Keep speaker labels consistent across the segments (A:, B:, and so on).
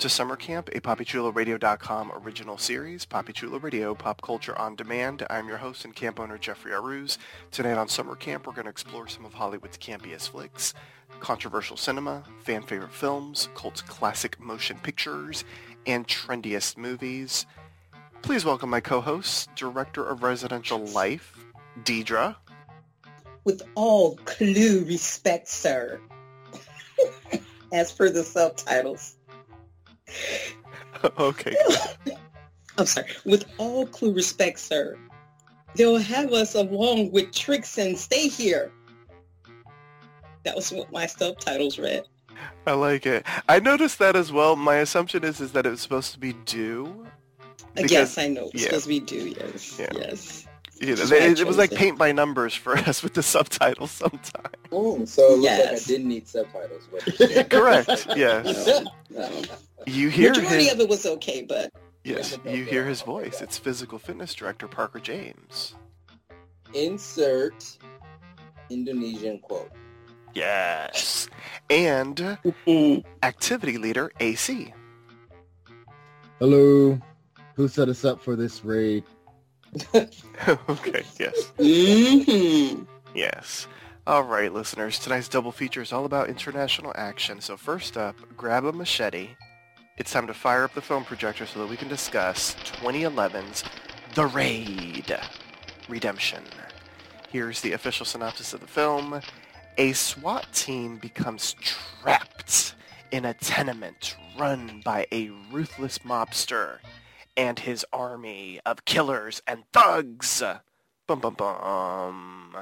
A: To Summer Camp, a PoppyChuloRadio.com original series, Poppy Chulo Radio, Pop Culture on Demand. I'm your host and camp owner, Jeffrey Aruz. Tonight on Summer Camp, we're going to explore some of Hollywood's campiest flicks, controversial cinema, fan favorite films, cult classic motion pictures, and trendiest movies. Please welcome my co-host, Director of Residential Life, Deidre.
B: With all clue respect, sir. As per the subtitles.
A: okay.
B: I'm sorry. With all clue respect, sir, they'll have us along with tricks and stay here. That was what my subtitles read.
A: I like it. I noticed that as well. My assumption is is that it was supposed to be do.
B: I guess I know. It's
A: yeah.
B: supposed to be do, yes.
A: Yeah.
B: Yes.
A: You know,
B: That's
A: it, it was like paint by numbers for us with the subtitles sometimes.
C: Oh, so it looks like I didn't need subtitles. What you're saying.
A: Correct. Yes.
B: Um,
A: You hear him.
B: majority
A: his
B: of it was okay, but
A: yes. You hear his voice. It's physical fitness director Parker James.
C: Insert Indonesian quote.
A: Yes. And activity leader AC.
D: Hello. Who set us up for this raid?
A: okay. Yes.
B: mhm.
A: Yes. All right, listeners. Tonight's double feature is all about international action. So first up, grab a machete. It's time to fire up the film projector so that we can discuss 2011's The Raid Redemption. Here's the official synopsis of the film. A SWAT team becomes trapped in a tenement run by a ruthless mobster and his army of killers and thugs. Bum bum bum.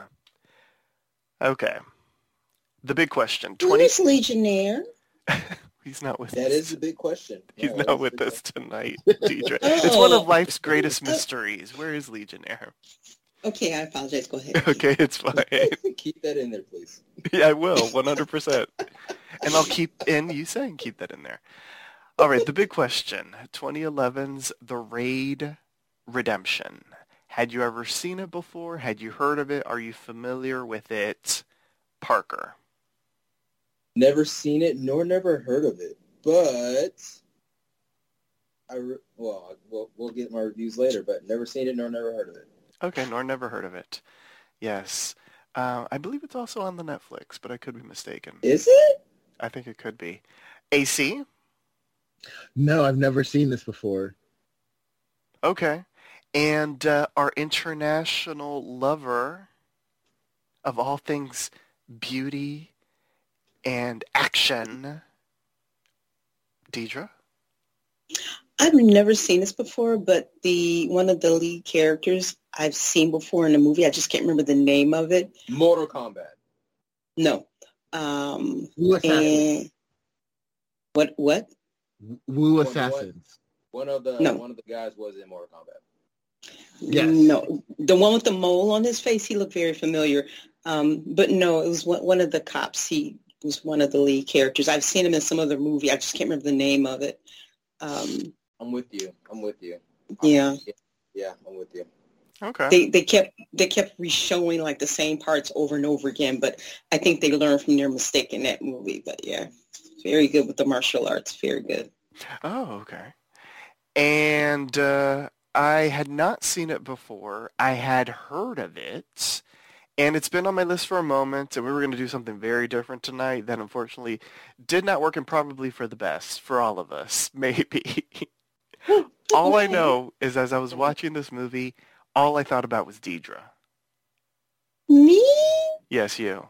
A: Okay. The big question. 20
B: Who's Legionnaire?
A: He's not with
C: That
A: us.
C: is the big question.
A: He's
C: No,
A: not with
C: the
A: us tonight, Deidre. It's one of oh. life's greatest mysteries. Where is Legionnaire?
B: Okay, I apologize. Go ahead.
A: Okay, it's fine.
C: Keep that in there, please.
A: Yeah, I will, 100%. And I'll keep in, you saying keep that in there. All right, the big question. 2011's The Raid Redemption. Had you ever seen it before? Had you heard of it? Are you familiar with it? Parker.
C: Never seen it, nor never heard of it. But I re- well, we'll we'll get my reviews later. But never seen it, nor never heard of it.
A: Okay, nor never heard of it. Yes. Uh, I believe it's also on the Netflix, but I could be mistaken.
C: Is it?
A: I think it could be. AC?
D: No, I've never seen this before.
A: Okay. And uh, our international lover of all things beauty and action, Deidre?
B: I've never seen this before, but the one of the lead characters I've seen before in a movie. I just can't remember the name of it.
C: Mortal Kombat.
B: No. Um,
D: Wu Assassins.
B: and what? What?
D: Wu
C: What-
D: Assassins.
C: One of the
B: No.
C: one of the guys was in Mortal Kombat.
D: Yes.
B: No, the one with the mole on his face. He looked very familiar. Um, but no, it was one, one of the cops. He was one of the lead characters. I've seen him in some other movie. I just can't remember the name of it. Um,
C: I'm with you. I'm with you.
B: yeah,
C: Yeah, I'm with you.
A: Okay.
B: they they kept they kept re-showing like the same parts over and over again. But I think they learned from their mistake in that movie. But yeah, very good with the martial arts. Very good.
A: Oh, okay. And uh, I had not seen it before. I had heard of it. And it's been on my list for a moment, and we were going to do something very different tonight that unfortunately did not work and probably for the best for all of us, maybe. all I know is as I was watching this movie, all I thought about was Deidre.
B: Me?
A: Yes, you.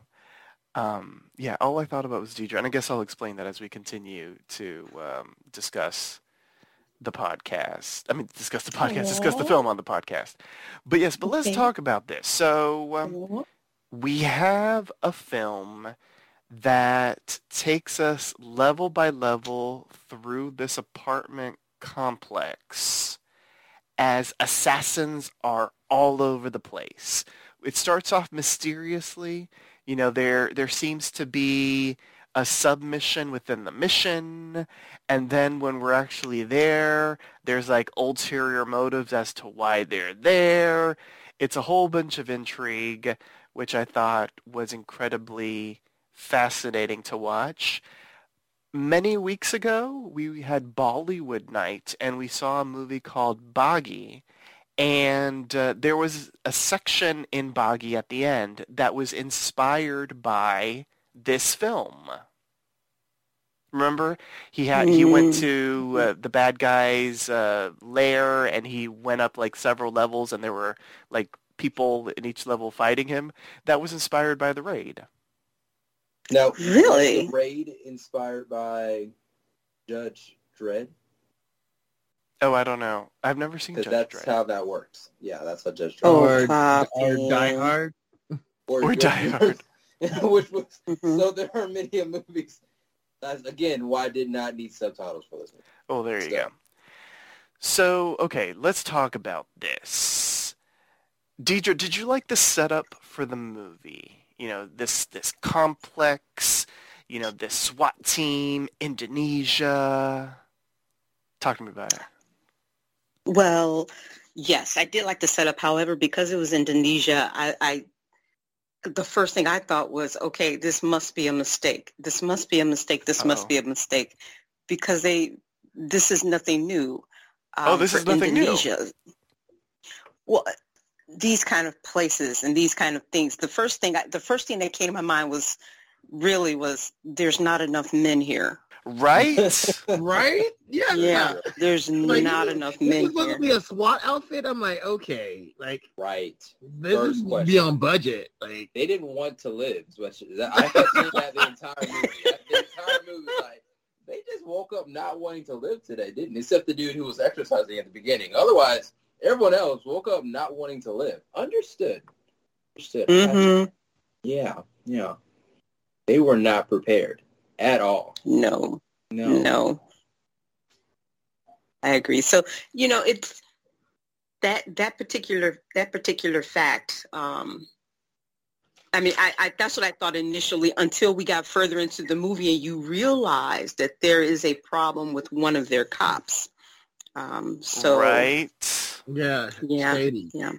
A: Um, yeah, all I thought about was Deidre, and I guess I'll explain that as we continue to um, discuss the podcast. I mean, discuss the podcast, discuss the film on the podcast. But yes, but let's
B: Okay.
A: talk about this. So um, we have a film that takes us level by level through this apartment complex as assassins are all over the place. It starts off mysteriously. You know, there there seems to be a submission within the mission, and then when we're actually there, there's like ulterior motives as to why they're there. It's a whole bunch of intrigue, which I thought was incredibly fascinating to watch. Many weeks ago, we had Bollywood Night, and we saw a movie called Baaghi, and uh, there was a section in Baaghi at the end that was inspired by this film. Remember, he had he went
B: Mm.
A: to uh, the bad guy's uh, lair, and he went up like several levels, and there were like people in each level fighting him. That was inspired by the raid.
C: Now,
B: Really?
C: was the raid inspired by Judge Dredd?
A: Oh, I don't know. I've never seen
C: Because
A: Judge
C: that's
A: Dredd.
C: how that works. Yeah, that's how Judge Dredd
B: Oh,
C: works.
D: or,
B: Poppy.
D: or Die Hard.
A: Or Die Hard.
C: Which was,
B: Mhm.
C: so there are many movies. That's, again, why I did not need subtitles for this movie.
A: Oh, there you
C: So-
A: go. So, okay, let's talk about this. Deidre, did you like the setup for the movie? You know, this this complex, you know, this SWAT team, Indonesia. Talk to me about it.
B: Well, yes, I did like the setup. However, because it was Indonesia, I, I the first thing I thought was, okay, this must be a mistake. This must be a mistake. This
A: Uh-oh.
B: must be a mistake because they this is nothing new.
A: Oh,
B: um,
A: this is nothing new.
B: Indonesia. Well, these kind of places and these kind of things. The first thing I, the first thing that came to my mind was really was there's not enough men here.
A: Right?
D: Right? Yeah.
B: Yeah, there's
D: Like,
B: not
D: this-
B: enough
D: this
B: men
D: was supposed
B: here.
D: to be a SWAT outfit. I'm like, okay, like
C: Right.
D: this
C: First
D: is
C: question.
D: beyond budget. Like,
C: They didn't want to live. Which, I have seen that the entire movie. That- The entire movie like, they just woke up not wanting to live today, didn't they? Except the dude who was exercising at the beginning. Otherwise, everyone else woke up not wanting to live. Understood. Understood.
B: hmm
C: Yeah, yeah. They were not prepared at all.
B: No.
C: No.
B: No. I agree. So, you know, it's that that particular that particular fact, um I mean, I, I that's what I thought initially until we got further into the movie and you realize that there is a problem with one of their cops. Um so
A: right?
D: yeah,
B: Yeah.
D: shady,
B: yeah.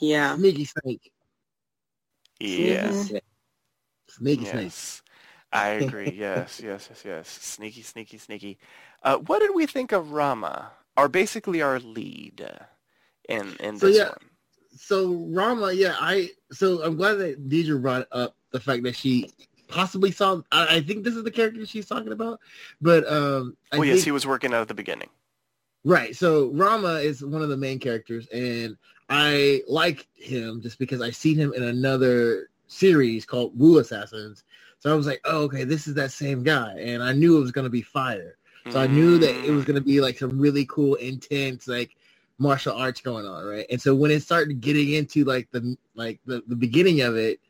B: Yeah.
D: sneaky snake,
A: Yeah.
B: Mhm.
D: sneaky snake.
A: I agree. Yes, yes, yes, yes. Sneaky, sneaky, sneaky. Uh, what did we think of Rama? Our basically our lead in in
D: So,
A: this
D: yeah.
A: one.
D: So Rama, yeah, I so I'm glad that Deidre brought up the fact that she possibly saw. I, I think this is the character she's talking about, but um, I
A: Oh yes,
D: think-
A: he was working out at the beginning.
D: Right. So Rama is one of the main characters, and I like him just because I've seen him in another series called Wu Assassins. So I was like, oh, okay, this is that same guy, and I knew it was gonna be fire. So I knew that it was
A: Mm.
D: gonna be like some really cool, intense, like martial arts going on, right? And so when it started getting into like the like the, the beginning of it,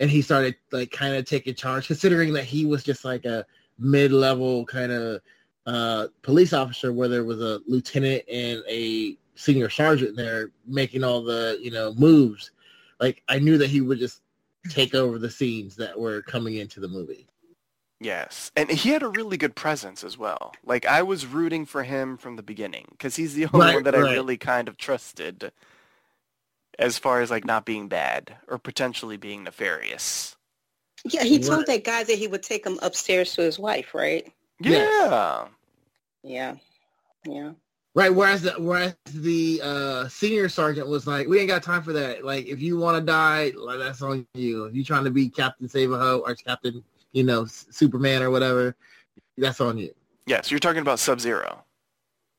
D: and he started like kind of taking charge, considering that he was just like a mid-level kind of uh, police officer, where there was a lieutenant and a senior sergeant there making all the you know moves. Like I knew that he would just take over the scenes that were coming into the movie.
A: Yes, and he had a really good presence as well. Like I was rooting for him from the beginning because he's the only
D: Right,
A: one that I really kind of trusted, as far as like not being bad or potentially being nefarious.
B: Yeah, he told
D: Right.
B: that guy that he would take him upstairs to his wife, right?
D: Yes.
A: Yeah.
B: Yeah. Yeah.
D: Right. Whereas the whereas the uh, senior sergeant was like, "We ain't got time for that. Like, if you want to die, like that's on you. If you trying to be Captain Save a Ho or Captain, you know, Superman or whatever, that's on you."
A: Yes, you're talking about Sub Zero,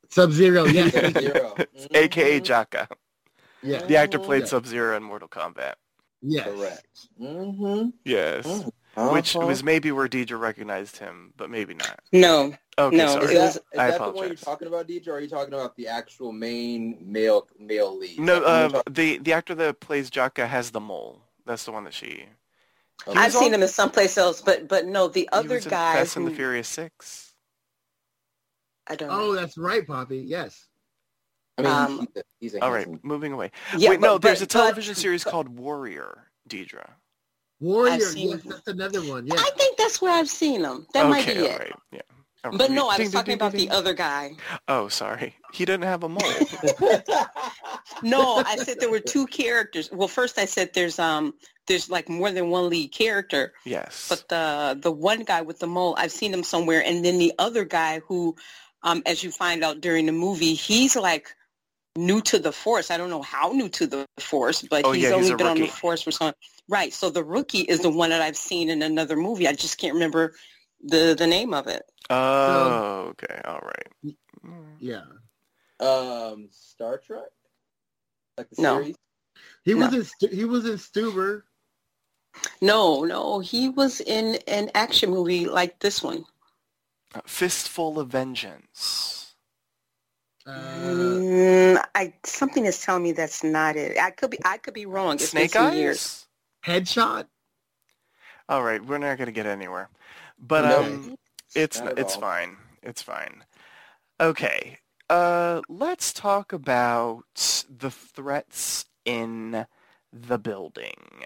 D: Sub Zero, yeah,
C: Zero.
A: aka
C: Mhm.
A: Jaka.
D: yeah.
A: The actor played
D: Yeah.
A: Sub Zero in Mortal Kombat.
D: Yes.
C: Correct. Mm-hmm.
A: Yes. Which
C: Uh-huh.
A: was maybe where Deidre recognized him, but maybe not.
B: No,
A: Okay,
B: No,
A: sorry.
C: Is
B: it
C: that,
B: was-
C: is
A: I
C: that the one you're talking about, Deidre, or are you talking about the actual main male male lead?
A: No,
C: Like, when you're talking-
A: the the actor that plays Jaka has the mole. That's the one that she.
C: Okay.
B: I've seen
A: on-
B: him in someplace else, but but no, the
A: he
B: other
A: was
B: guy
A: Fast
B: who
A: and the Furious Six.
B: I don't
D: Oh,
B: know.
D: that's right, Poppy. Yes.
C: I mean,
B: um,
C: he's, a, he's a
A: All right, moving away.
B: Yeah,
A: Wait, no,
B: but-
A: there's a television
B: but-
A: series called Warrior, Deidre.
D: Warrior.
B: seen-
D: Yes, that's another one. Yeah.
B: I think that's where I've seen him. That
A: okay,
B: might be
A: all
B: it.
A: right, yeah. All
B: But no, I was
A: ding,
B: talking
A: ding,
B: about
A: ding,
B: the other guy.
A: Oh, sorry. He didn't have a mole.
B: No, I said there were two characters. Well, first I said there's um there's like more than one lead character,
A: yes.
B: but the the one guy with the mole, I've seen him somewhere, and then the other guy who, um, as you find out during the movie, he's like new to the force. I don't know how new to the force, but
A: Oh,
B: he's
A: yeah, he's
B: only
A: a
B: been on the force for some. Right. So the rookie is the one that I've seen in another movie. I just can't remember the the name of it.
A: oh, okay. All right.
D: Yeah.
C: um, Star Trek, like the
B: No.
C: series.
D: He
B: No.
D: was in he was in Stuber.
B: No, no, he was in an action movie like this one.
A: Uh, Fistful of Vengeance.
D: Uh,
B: Mm, I something is telling me that's not it. I could be I could be wrong. It's
A: Snake
B: been
A: Eyes?
B: years.
D: Headshot.
A: All right, we're not going to get anywhere. But
C: No.
A: um it's
C: Not
A: it's
C: all.
A: fine. It's fine. Okay. Uh let's talk about the threats in the building.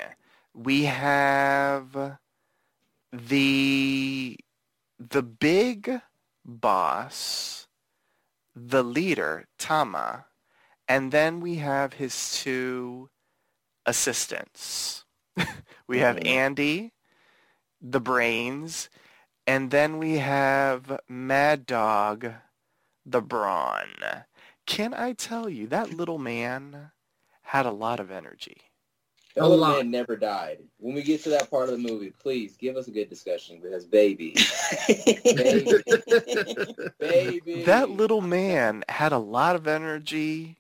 A: We have the the big boss, the leader, Tama, and then we have his two assistants. we have
C: Mhm.
A: Andy, the brains, and then we have Mad Dog, the brawn. Can I tell you, that little man had a lot of energy.
C: That little man never died. When we get to that part of the movie, please give us a good discussion because baby, baby,
A: That little man had a lot of energy,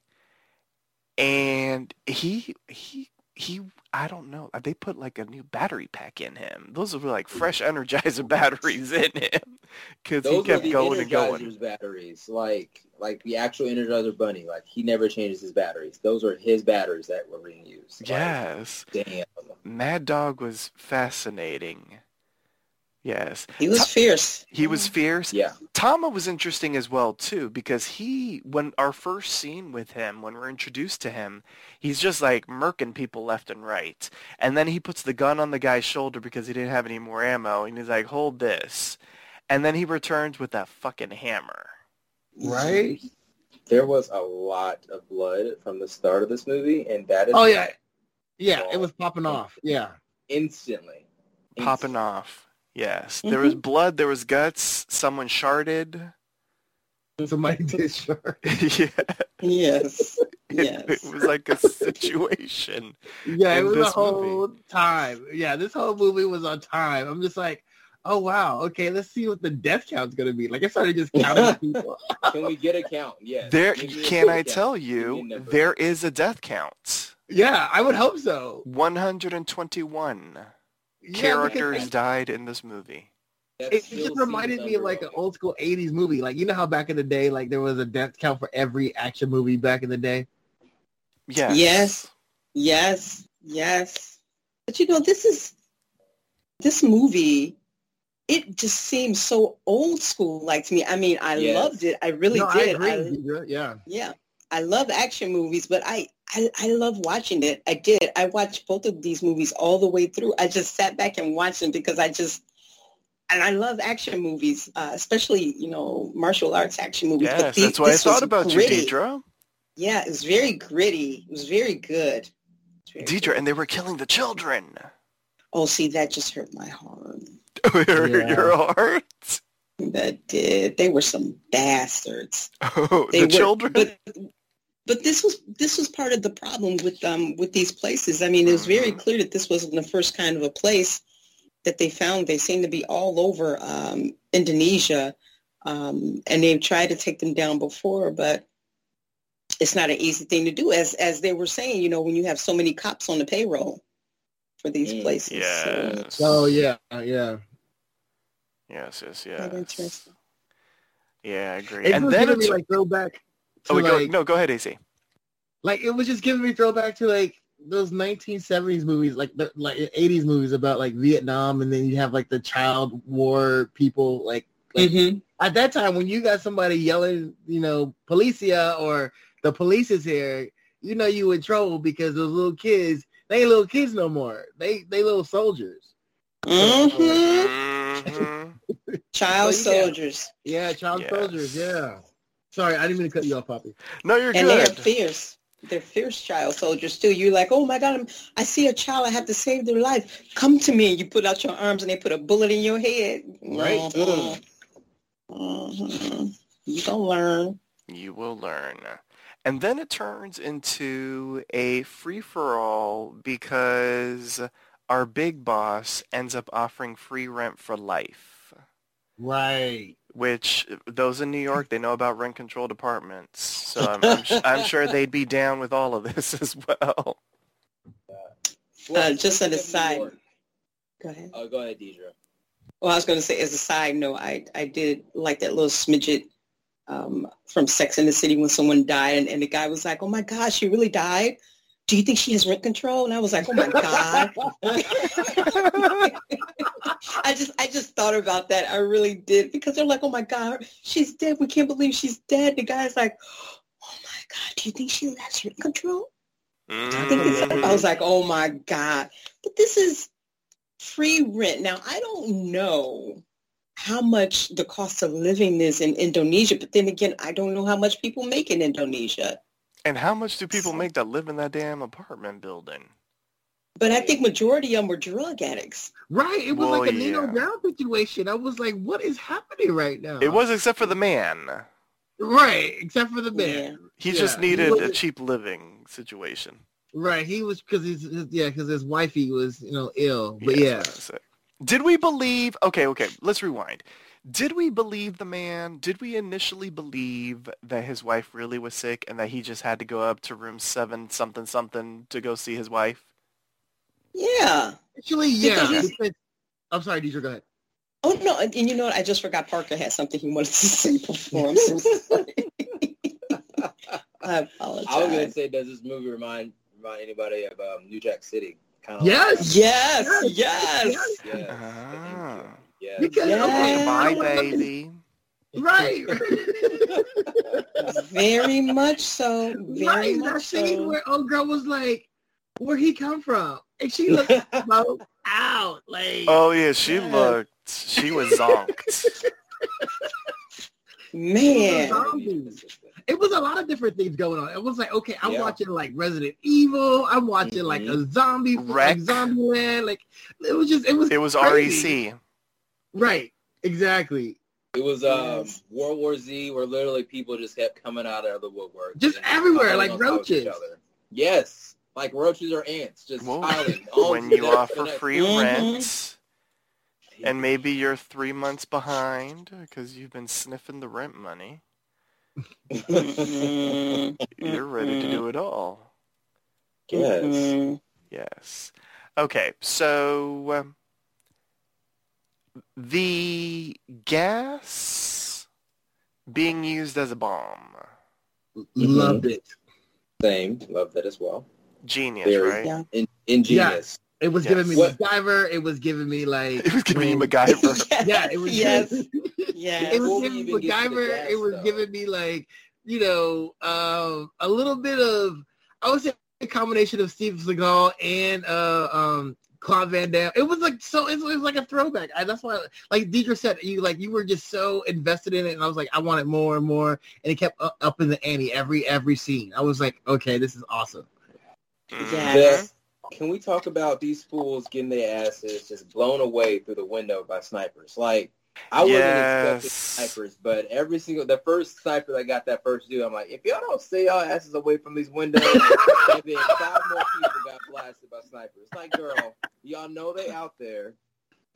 A: and he he he. I don't know. Uh, they put like a new battery pack in him. Those were like hmm. fresh Energizer batteries in him because he kept going and going.
C: Batteries, like like the actual Energizer Bunny. Like he never changes his batteries. Those are his batteries that were being used. Like,
A: Yes,
C: damn.
A: Mad Dog was fascinating. Yes,
B: he was fierce.
A: he was fierce.
C: Yeah.
A: Tama was interesting as well too because he when our first scene with him when we're introduced to him he's just like murking people left and right and then he puts the gun on the guy's shoulder because he didn't have any more ammo and he's like hold this and then he returns with that fucking hammer
D: Right.
C: There was a lot of blood from the start of this movie, and that is
D: Oh yeah. Yeah, it was popping off. Yeah.
C: instantly
A: popping
C: Instantly.
A: off yes there was mm-hmm. blood there was guts someone sharded
D: Somebody did sure.
A: yeah
B: Yes.
A: it,
B: Yes.
A: it was like a situation
D: Yeah, it was
A: this
D: a whole time. Yeah, this whole movie was on time. I'm just like, oh wow, okay, let's see what the death count's gonna be. Like I started just counting people.
C: Can we get a count? Yeah.
A: There,
C: Give
A: can I tell
C: Give
A: you, there is a death count.
D: Yeah, I would hope so.
A: 121
D: Yeah,
A: characters
D: because
A: died in this movie.
D: It, it just reminded me of like an old school '80s movie. Like you know how back in the day, like there was a death count for every action movie back in the day.
A: Yes.
B: Yes. Yes. Yes. But you know, this is this movie. It just seems so old school like to me. I mean, I
C: Yes.
B: loved it. I really
D: no, I
B: did.
D: agree.
B: I-
D: yeah.
B: Yeah, I love action movies, but I, I I love watching it. I did. I watched both of these movies all the way through. I just sat back and watched them because I just and I love action movies, uh, especially you know martial arts action movies. But
A: Yes,
B: these-
A: that's why I
B: this was
A: thought about
B: gritty.
A: you, Deidre.
B: Yeah, it was very gritty. It was very good. Was very
A: Deidre,
B: good.
A: and they were killing the children.
B: Oh, see, that just hurt my heart.
A: your,
D: Yeah.
A: your heart.
B: That did. They were some bastards.
A: Oh,
B: They
A: the
B: were,
A: children.
B: But, but this was this was part of the problem with um with these places. I mean, it was very clear that this wasn't the first kind of a place that they found. They seem to be all over um, Indonesia, um, and they've tried to take them down before, but it's not an easy thing to do. As as they were saying, you know, when you have so many cops on the payroll, for these
C: Mm,
B: places.
A: Yes.
D: Oh yeah, yeah.
A: Yes, yes,
B: So,
A: yes.
B: quite interesting.
A: Yeah, I agree.
D: It
A: and then it's,
D: like throwback. To,
A: oh, wait, go,
D: like,
A: no, go ahead, AC.
D: like it was just giving me throwback to like those 1970s movies, like the like 80s movies about like Vietnam, and then you have like the child war people. Like, like
B: Mhm.
D: at that time, when you got somebody yelling, you know, "Policia" or "The police is here," you know you in trouble because those little kids, they ain't little kids no more. They they little soldiers.
B: Mhm.
A: Mhm.
B: Child
D: So, yeah.
B: soldiers,
D: Yeah, child
A: Yes.
D: soldiers. Yeah. Sorry, I didn't mean to cut you off, Poppy.
A: No, you're good.
B: and they're fierce. They're fierce child soldiers too. You're like, oh my God, I'm, I see a child. I have to save their life. Come to me. And you put out your arms and they put a bullet in your head.
D: Right.
B: Mhm. Mhm. You gonna learn.
A: You will learn. And then it turns into a free-for-all because our big boss ends up offering free rent for life,
D: Right.
A: Which those in New York, they know about rent control departments. So I'm, I'm, su- I'm sure they'd be down with all of this as well.
B: Uh, just
C: speaking
B: an
C: of New
B: aside. Go ahead.
C: Oh, go ahead, Deidre.
B: Well, I was going to say, as a side note, I, I did like that little smidget um, from Sex in the City when someone died, and, and the guy was like, "Oh my God, she really died." Do you think she has rent control? And I was like, "Oh my God!" I just I just thought about that. I really did because they're like, "Oh my God, she's dead. We can't believe she's dead." The guy's like, "Oh my God, do you think she has rent control?" I think it's, I was like, oh my God. But this is free rent. Now, I don't know how much the cost of living is in Indonesia, but then again, I don't know how much people make in Indonesia.
A: And how much do people make that live in that damn apartment building?
B: But I think majority of them were drug addicts.
D: Right. It was
A: Well,
D: like oh, a Nino
A: yeah.
D: Brown situation. I was like, what is happening right now?
A: It was except for the man.
D: right, except for the man.
B: Yeah.
A: He
D: Yeah,
A: just
D: he
A: needed a cheap living situation.
D: Right. He was because his, his yeah because his wifey was you know ill. But
A: that's
D: yeah.
A: what I said. Did we believe? Okay, okay. Let's rewind. Did we believe the man? Did we initially believe that his wife really was sick and that he just had to go up to room seven something something to go see his wife?
B: Yeah.
D: Actually, yeah.
B: Because
D: because- I'm sorry, Deidre. Go ahead.
B: Oh, no. And you know what? I just forgot Parker had something he wanted to say before. I'm so sorry. I apologize.
C: I was gonna say, does this movie remind remind anybody of um, New Jack City? Kind of.
D: Yes.
B: Yes, yes.
C: Like, yeah.
A: Ah.
C: Yeah.
D: Because
B: Yes.
D: okay,
A: Bye, baby.
D: Right.
B: Very much so. Very
D: right. That
B: much
D: scene
B: so.
D: where old girl was like, "Where he come from?" And she looked smoked out. Like,
A: Oh yeah, she
B: Yes.
A: looked. She was zonked.
B: Man.
D: Zombies. it was a lot of different things going on. It was like, okay, I'm
C: Yeah.
D: watching like Resident Evil. I'm watching like a zombie,
A: REC.
D: like Zombieland. Like, it was just, it was.
A: It was
D: crazy.
A: REC.
D: Right. Exactly.
C: It was um,
B: Yes.
C: World War Z, where literally people just kept coming out of the woodwork,
D: Just everywhere, like
C: on top of each
D: roaches.
C: Yes, like roaches or ants, just
A: Well,
C: piling.
A: when you offer free
B: Mhm.
A: rent, and maybe you're three months behind because you've been sniffing the rent money, you're ready to do it all.
C: Yes.
A: Yes. Okay, so um, the gas being used as a bomb.
D: Loved it.
C: Same, Loved that as well.
A: Genius,
C: Very-
A: right?
B: Yeah.
C: In, ingenious.
D: It was
A: Yes.
D: giving me
C: What-
D: MacGyver. It was giving me like.
A: It was giving you
D: when-
A: MacGyver.
D: Yeah, it was.
B: Yes.
D: it was
C: Before we
D: giving
C: even get to the
D: MacGyver.
C: gas,
D: it was
C: though.
D: giving me like you know um, a little bit of I would say a combination of Steve Seagal and uh, um, Claude Van Damme. It was like so. It was, it was like a throwback. I, that's why, like Deidre said, you like you were just so invested in it, and I was like, I wanted more and more, and it kept up, up in the ante every every scene. I was like, okay, this is awesome.
A: Mhm.
B: Yeah.
C: The- can we talk about these fools getting their asses just blown away through the window by snipers? Like, I wasn't expecting
A: Yes.
C: snipers, but every single, the first sniper that got that first dude, I'm like, if y'all don't stay y'all asses away from these windows, and then five more people got blasted by snipers. Like, girl, y'all know they out there.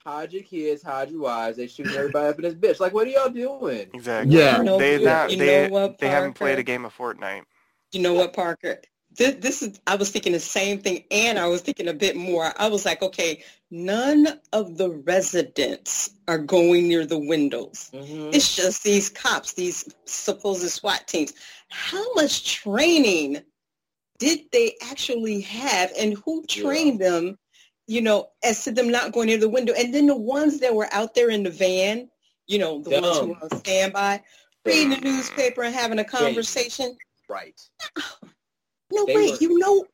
C: Hide your kids, hide your wives. They shooting everybody up in this bitch. Like, what are y'all doing?
A: Exactly.
D: Yeah.
B: You know,
A: They
B: you
A: not
B: know
A: they
B: what,
A: they haven't played a game of Fortnite.
B: You know what, Parker? This, this is I was thinking the same thing and I was thinking a bit more. I was like, okay, none of the residents are going near the windows.
C: Mhm.
B: It's just these cops, these supposed SWAT teams. How much training did they actually have and who trained them, you know, as to them not going near the window? And then the ones that were out there in the van, you know, the ones who
C: Dumb.
B: were on standby, reading the newspaper and having a conversation.
C: Right.
B: No,
C: They
B: wait,
C: were-
B: you know.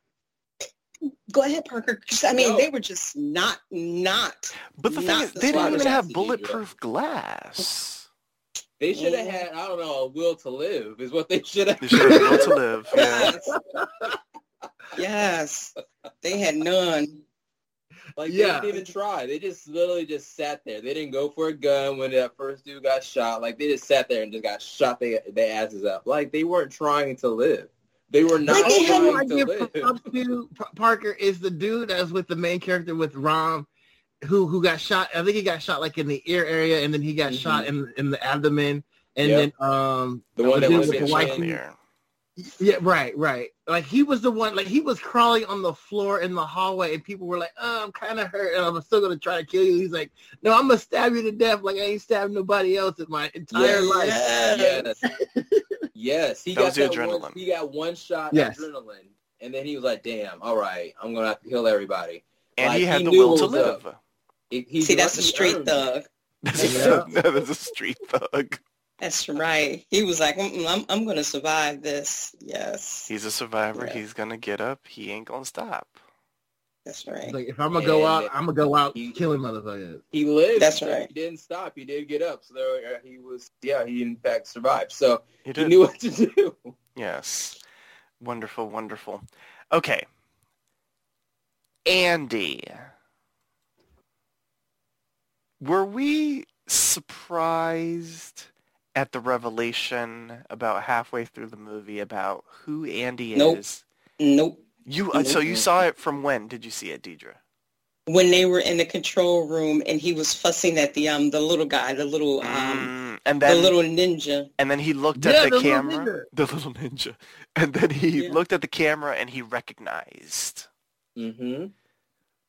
B: Go ahead, Parker. I mean,
C: No.
B: they were just not, not.
A: But the thing is,
B: the
A: they didn't even have
C: team,
A: bulletproof glass.
C: They should have had, I don't know, a will to live is what they should have.
A: They should have built to live.
B: Yes. yes, they had none.
C: Like
D: Yeah.
C: they didn't even try. They just literally just sat there. They didn't go for a gun when that first dude got shot. Like they just sat there and just got shot their their asses up. Like they weren't trying to live. They were not
B: Like, they had
D: no idea to Parker is the dude that was with the main character with Rom, who who got shot. I think he got shot like in the ear area, and then he got
C: Mhm.
D: shot in in the abdomen, and
C: Yep.
D: then um
C: The one that was
D: with the
C: in
D: white. Yeah, right, right. Like he was the one. Like he was crawling on the floor in the hallway, and people were like, "Oh, I'm kind of hurt, and I'm still gonna try to kill you." He's like, "No, I'm gonna stab you to death. Like I ain't stabbed nobody else in my entire life."
C: Yes. yes. He
A: That
C: got
A: was the
C: that one,
A: adrenaline.
C: he got one shot
D: Yes.
C: adrenaline. And then he was like, damn, all right, I'm going to have to kill everybody.
A: And
C: Like,
A: he had
C: he
A: the will to live.
C: He, he,
B: See, that's a street
C: earned it.
B: thug.
D: Yeah.
A: that is a street thug.
B: That's right. He was like, I'm, I'm going to survive this. Yes,
A: He's a survivor.
B: Yeah.
A: He's gonna get up. He ain't gonna stop.
B: that's right.
D: Like if I'm gonna go
C: And
D: out, I'm gonna go out
C: he-
D: killing motherfuckers.
C: He lived.
B: That's
C: so
B: right.
C: He didn't stop. He did get up. So there, uh, he was, yeah, he in fact survived. So
A: He
C: he knew what to do.
A: Yes. Wonderful, wonderful. Okay. Andy. Were we surprised at the revelation about halfway through the movie about who Andy
B: Nope.
A: is?
B: Nope.
A: You uh, so you saw it from when did you see it, Deidre?
B: When they were in the control room and he was fussing at the um the little guy, the little um
A: Mm, and
B: the little ninja.
A: and then he looked
D: Yeah,
A: at the,
D: the
A: camera,
D: ninja.
A: the little ninja, and then he
B: Yeah.
A: looked at the camera and he recognized.
C: Mm-hmm.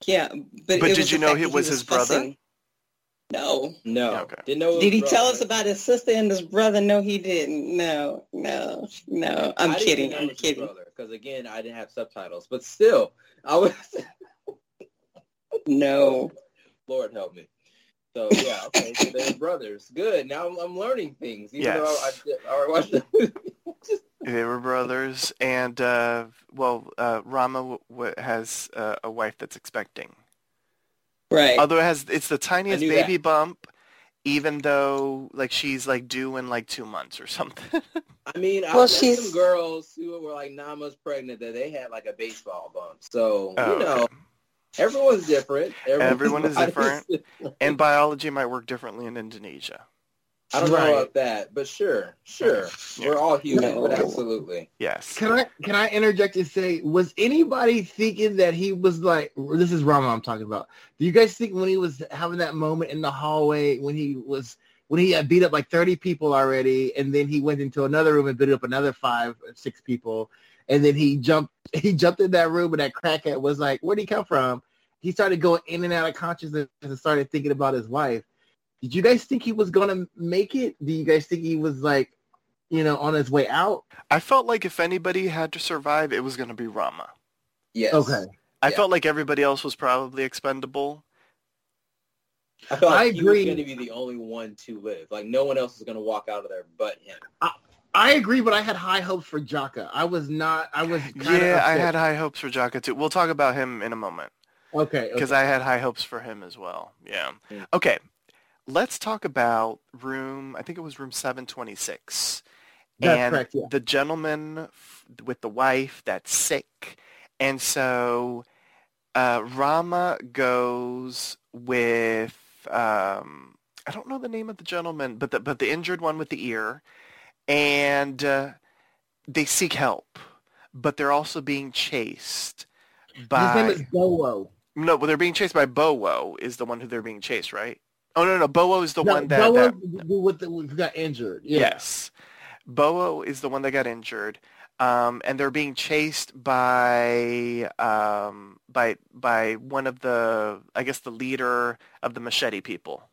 B: Yeah, but
A: But
B: it
A: did
B: was
A: you know
B: fact
A: he
B: that
A: was his brother?
B: Fussing. No.
C: No.
A: Okay.
C: Didn't know.
B: Did he
C: was
B: tell us about his sister and his brother? No, he didn't. No, no, no. I'm
C: I
B: kidding. I'm
C: it was his
B: kidding.
C: Because again, I didn't have subtitles. But still, I was.
B: No.
C: Lord help me. So yeah, okay, so they're brothers. Good. Now I'm, I'm learning things. Even though I,
A: Yes.
C: I, I watched the movie.
A: They were brothers, and uh, well, uh, Rama w- w- has uh, a wife that's expecting.
B: Right.
A: Although it has, it's the tiniest
C: knew
A: baby bump, even though like she's like due in like two months or something.
C: I mean, I
B: Well,
C: met
B: she's-
C: some girls who were like nine months pregnant that they had like a baseball bump. So
A: Oh,
C: you know,
A: okay.
C: everyone's different. Everyone's
A: Everyone is different. and biology might work differently in Indonesia.
C: I don't
D: Right.
C: know about that, but sure, sure,
A: Yeah.
C: we're all human,
B: No.
C: but absolutely.
A: Yes.
D: Can I can I interject and say, was anybody thinking that he was like this is Rama I'm talking about? Do you guys think when he was having that moment in the hallway when he was when he had beat up like 30 people already and then he went into another room and beat up another five or six people and then he jumped he jumped in that room and that crackhead was like, Where'd he come from? He started going in and out of consciousness and started thinking about his wife. Did you guys think he was gonna make it? Do you guys think he was like, you know, on his way out?
A: I felt like if anybody had to survive, it was going to be Rama.
C: Yes.
D: Okay.
A: I
C: Yeah.
A: felt like everybody else was probably expendable.
C: I felt like
D: I
C: he
D: agree.
C: was going to be the only one to live. Like no one else is going to walk out of there but him.
D: I agree, but I had high hopes for Jaka. I was not. I was. Kinda
A: Yeah, I had high hopes for Jaka too. We'll talk about him in a moment.
D: Okay.
A: because
D: okay.
A: I had high hopes for him as well. Yeah.
C: Yeah.
A: Okay. Let's talk about room. I think it was room seven twenty six.
D: That's
A: and
D: correct, yeah.
A: the gentleman f- with the wife that's sick, and so uh, Rama goes with um, I don't know the name of the gentleman, but the but the injured one with the ear, and uh, they seek help, but they're also being chased by
D: His name is Bowo.
A: no, well, they're being chased by Bowo is the one who they're being chased, right? Oh no, no, Bowo is the
D: no,
A: one that,
D: Bowo
A: that
D: with the, who got injured. Yeah.
A: yes, Bowo is the one that got injured. um, and they're being chased by um, by by one of the I guess the leader of the machete people,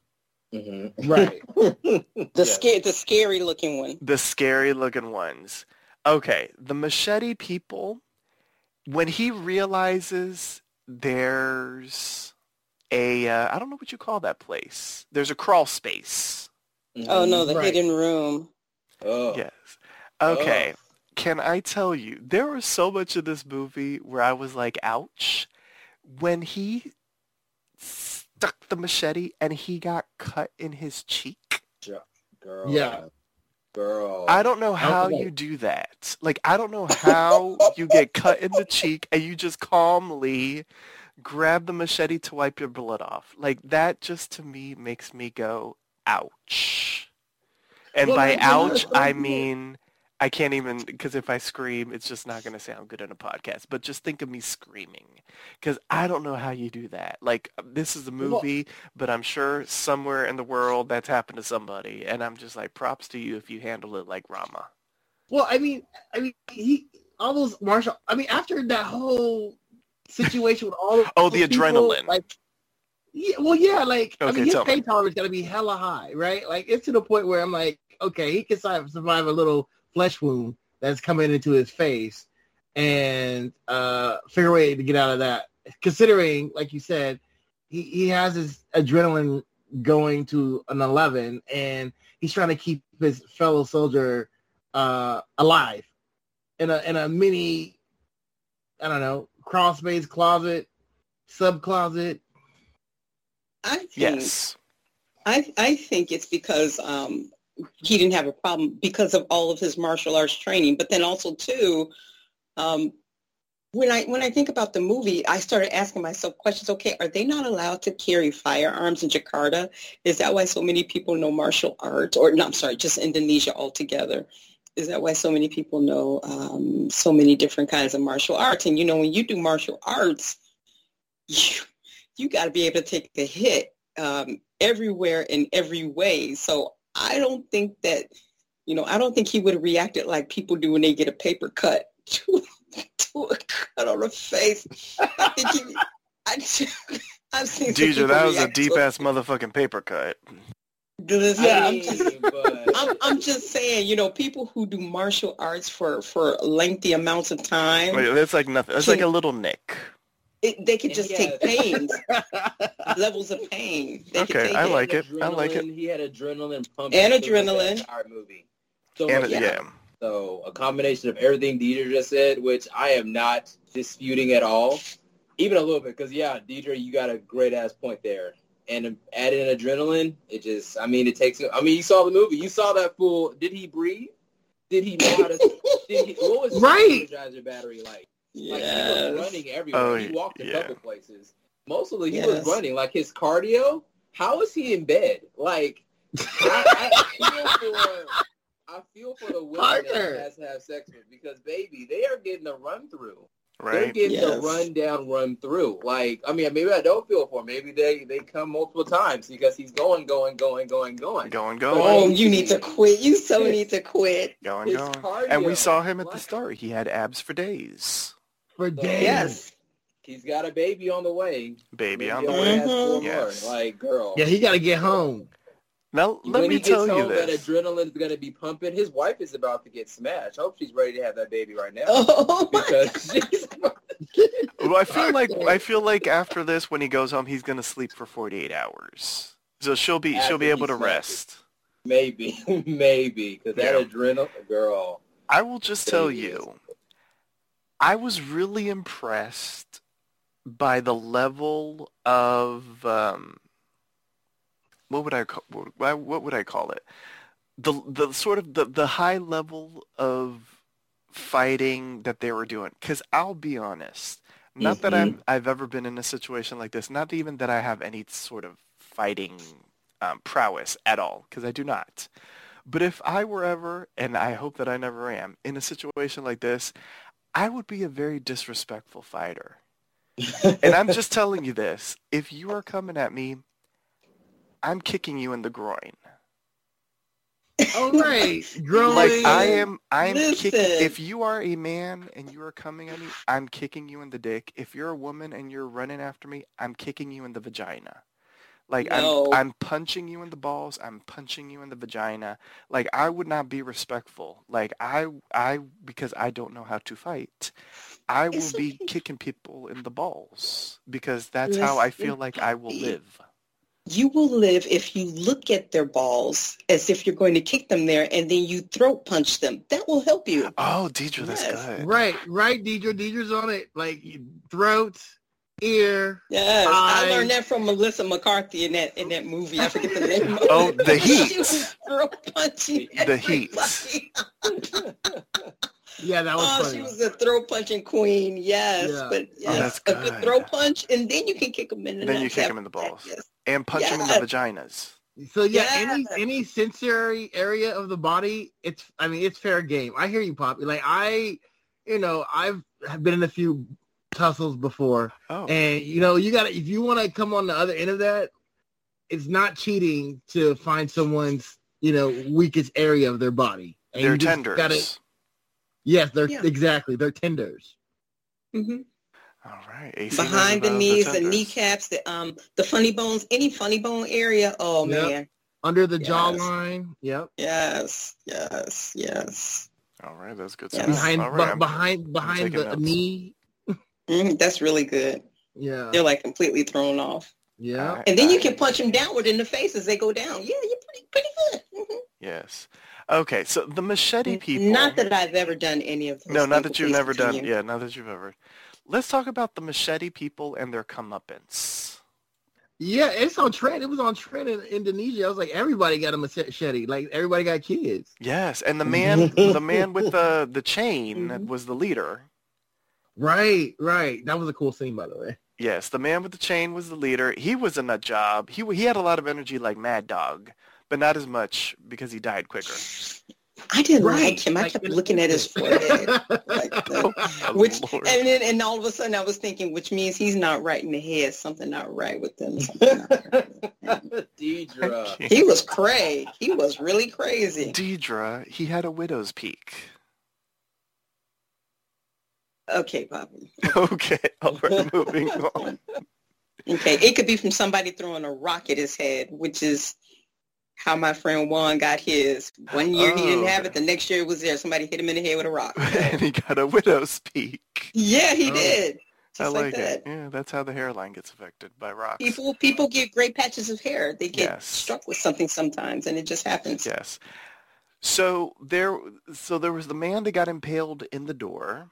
C: Mhm.
D: Right.
B: The
C: Yes.
B: scary, the scary looking one.
A: the scary looking ones. Okay, the machete people. When he realizes there's a uh, I don't know what you call that place. There's a crawl space.
B: Oh no, the
D: Right.
B: hidden room.
C: Oh.
A: Yes. Okay.
C: Oh.
A: Can I tell you, there was so much of this movie where I was like, ouch. When he stuck the machete and he got cut in his cheek.
C: Girl.
D: Yeah.
C: Girl.
A: I don't know how
D: Okay.
A: you do that. Like, I don't know how you get cut in the cheek and you just calmly grab the machete to wipe your blood off. Like, that just to me makes me go, ouch. And
D: Well,
A: by
D: like, you know,
A: ouch, I mean, I can't even, because if I scream, it's just not going to sound good in a podcast. But just think of me screaming, because I don't know how you do that. Like, uh, this is a
D: Well-
A: movie, but I'm sure somewhere in the world that's happened to somebody. And I'm just like, props to you if you handle it like Rama.
D: Well, I mean, I mean, he all those martial. I mean, after that whole situation with all of
A: Oh, the
D: people,
A: adrenaline.
D: like, yeah, well, yeah, like I mean, his
A: tell me.
D: tolerance got to be hella high, right? Like, it's to the point where I'm like, okay, he can survive, survive a little flesh wound that's coming into his face, and uh figure a way to get out of that. Considering, like you said, he he has his adrenaline going to an 11, and he's trying to keep his fellow soldier uh, alive in a in a mini, I don't know, crawl space closet, sub closet.
B: I think
A: Yes.
B: I I think it's because um, he didn't have a problem because of all of his martial arts training, but then also too, um, when I when I think about the movie, I started asking myself questions. Okay, are they not allowed to carry firearms in Jakarta? Is that why so many people know martial arts? Or no, I'm sorry, just Indonesia altogether. Is that why so many people know um, so many different kinds of martial arts? And you know, when you do martial arts, you you got to be able to take a hit um, everywhere in every way. So I don't think that, you know, I don't think he would have reacted like people do when they get a paper cut to, to a cut on the face. I think he, I, I've seen
A: Deidre, that was a deep ass motherfucking paper cut.
B: This.
C: I
B: Yeah, I'm just,
C: but
B: I'm, I'm just saying, you know, people who do martial arts for, for lengthy amounts of time,
A: Wait, That's like nothing. That's like a little nick.
B: it, they could just
C: he
B: take
C: has-
B: pains, levels of pain. They
A: Okay,
B: take
A: I like it. I like it.
C: adrenaline- He had adrenaline pumping.
B: And adrenaline.
C: entire movie. So
A: And
C: much
B: yeah.
A: yeah.
C: So a combination of everything Deidre just said, which I am not disputing at all, even a little bit, because yeah, Deidre, you got a great ass point there. And add in adrenaline, it just, I mean, it takes. I mean, you saw the movie, you saw that fool. Did he breathe? Did he know how to? did he, what was his
D: Right.
C: Energizer battery like? Like he was running everywhere.
A: Oh,
C: he walked a
A: yeah.
C: couple places. Mostly he
B: Yes.
C: was running. Like his cardio. How is he in bed? Like I, I feel for I feel for the women
D: Parker.
C: that has to have sex with because baby, they are getting a run through. They're
A: Right.
C: getting the
B: Yes.
C: run down, run through. Like I mean, maybe I don't feel for him. Maybe they they come multiple times because he's going, going, going, going, going.
A: Going, going.
B: Oh, you need to quit. You so need to quit.
A: going,
C: His
A: going.
C: cardio,
A: And we saw him at the start. He had abs for days.
D: For
C: So-
D: days.
B: Yes.
C: He's got a baby on the way.
A: Baby
C: Maybe
A: on the way.
C: has four
B: Mhm.
C: more.
A: Yes.
C: Like girl.
D: Yeah, he got to get home.
A: Now, let
C: when
A: me
C: he
A: tell
C: gets
A: you this.
C: that adrenaline is going to be pumping. His wife is about to get smashed. I hope she's ready to have that baby right now
B: Oh my
C: because she's
A: Well, I feel like I feel like after this, when he goes home, he's gonna sleep for 48 hours. So she'll be she'll be able to
C: smashes.
A: rest.
C: maybe, maybe because that
A: Yeah.
C: adrenaline, girl.
A: I will just tell
C: Baby.
A: you, I was really impressed by the level of um, what would I call what, what would I call it? The the sort of the, the high level of fighting that they were doing. Because I'll be honest, not that I'm I've ever been in a situation like this. Not even that I have any sort of fighting um, prowess at all. Because I do not. But if I were ever, and I hope that I never am, in a situation like this, I would be a very disrespectful fighter. and I'm just telling you this. If you are coming at me, I'm kicking you in the groin.
D: Oh right, growing.
A: Like I am, I am kicking. If you are a man and you are coming at me, I'm kicking you in the dick. If you're a woman and you're running after me, I'm kicking you in the vagina. Like
B: No.
A: I'm, I'm punching you in the balls. I'm punching you in the vagina. Like I would not be respectful. Like I, I because I don't know how to fight. I will
B: It's
A: be
B: okay.
A: kicking people in the balls because that's how I feel like I will live.
B: You will live if you look at their balls as if you're going to kick them there and then you throat punch them. That will help you.
A: Oh, Deidre, that's good.
D: Right, right, Deidre. Deidre's on it. Like throat, ear.
B: Yes, I,
D: I-
B: learned that from Melissa McCarthy in that in that movie. I forget the name. of
A: Oh. The Heat.
B: She was throat punching.
A: The Heat.
B: everybody.
D: Yeah, that was
B: Oh,
D: funny.
B: she was a throat punching queen. Yes,
D: Yeah.
B: but oh, yes,
A: that's
B: a good
A: good.
B: throat punch, and then you can kick them in the
A: Then you
B: nuts
A: kick 'em
B: after
A: in the balls.
B: Yes.
A: And punch them in the vaginas.
D: So yeah, any
B: Yes.
D: any sensory area of the body, it's I mean it's fair game. I hear you, Poppy. Like I, you know, I've have been in a few tussles before,
A: Oh,
D: and you know, you got to if you want to come on the other end of that, it's not cheating to find someone's you know weakest area of their body. And
A: they're
D: you just
A: tenders.
D: gotta- yes, they're
B: Yeah.
D: exactly they're tenders.
B: hmm
A: All right. AC
B: Behind the
A: about
B: knees, the,
A: tenders.
B: kneecaps, the um, the funny bones, any funny bone area. Oh
D: Yep.
B: man,
D: Under the
B: Yes.
D: jawline, yep.
B: yes, yes, yes.
A: All right, that's good
B: Yes.
D: Behind
A: All
D: be-
A: right, I'm-
D: behind behind the
A: notes.
D: knee.
B: Mhm, that's really good.
D: Yeah.
B: They're like completely thrown off,
D: Yeah.
A: Alright.
B: and then you can punch them downward in the face as they go down. Yeah, you're pretty pretty good. Mhm.
A: Yes. Okay, so the machete people.
B: Not that I've ever done any of those.
A: no, not that you've never done.
B: continue.
A: Yeah, not that you've ever. Let's talk about the machete people and their comeuppance.
D: Yeah, it's on trend. It was on trend in Indonesia. I was like, everybody got a machete. Like everybody got kids.
A: Yes, and the man, the man with the the chain
B: Mhm.
A: was the leader.
D: Right, right. That was a cool scene, by the way.
A: Yes, the man with the chain was the leader. He was a nut job. He he had a lot of energy like Mad Dog, but not as much because he died quicker.
B: I didn't
D: Right,
B: like him. I kept
D: in-
B: looking at his forehead. Like the- uh,
A: Oh,
B: which
A: Lord.
B: and then and all of a sudden I was thinking, which means he's not right in the head. Something not right with him. right.
C: Deidre.
B: He was cray. He was really crazy.
A: Deidre, he had a widow's peak.
B: Okay, Bobby.
A: Okay, all right, moving on.
B: Okay, it could be from somebody throwing a rock at his head, which is how my friend Juan got his. One year he didn't
A: Oh,
B: have it. The next year it was there. Somebody hit him in the head with a rock.
A: and he got a widow's peak.
B: Yeah, he
D: Oh.
B: did. Just
A: I like,
B: that.
A: it. Yeah, that's how the hairline gets affected by rocks.
B: People people get great patches of hair. They get
A: Yes.
B: struck with something sometimes, and it just happens.
A: Yes. So there, so there was the man that got impaled in the door.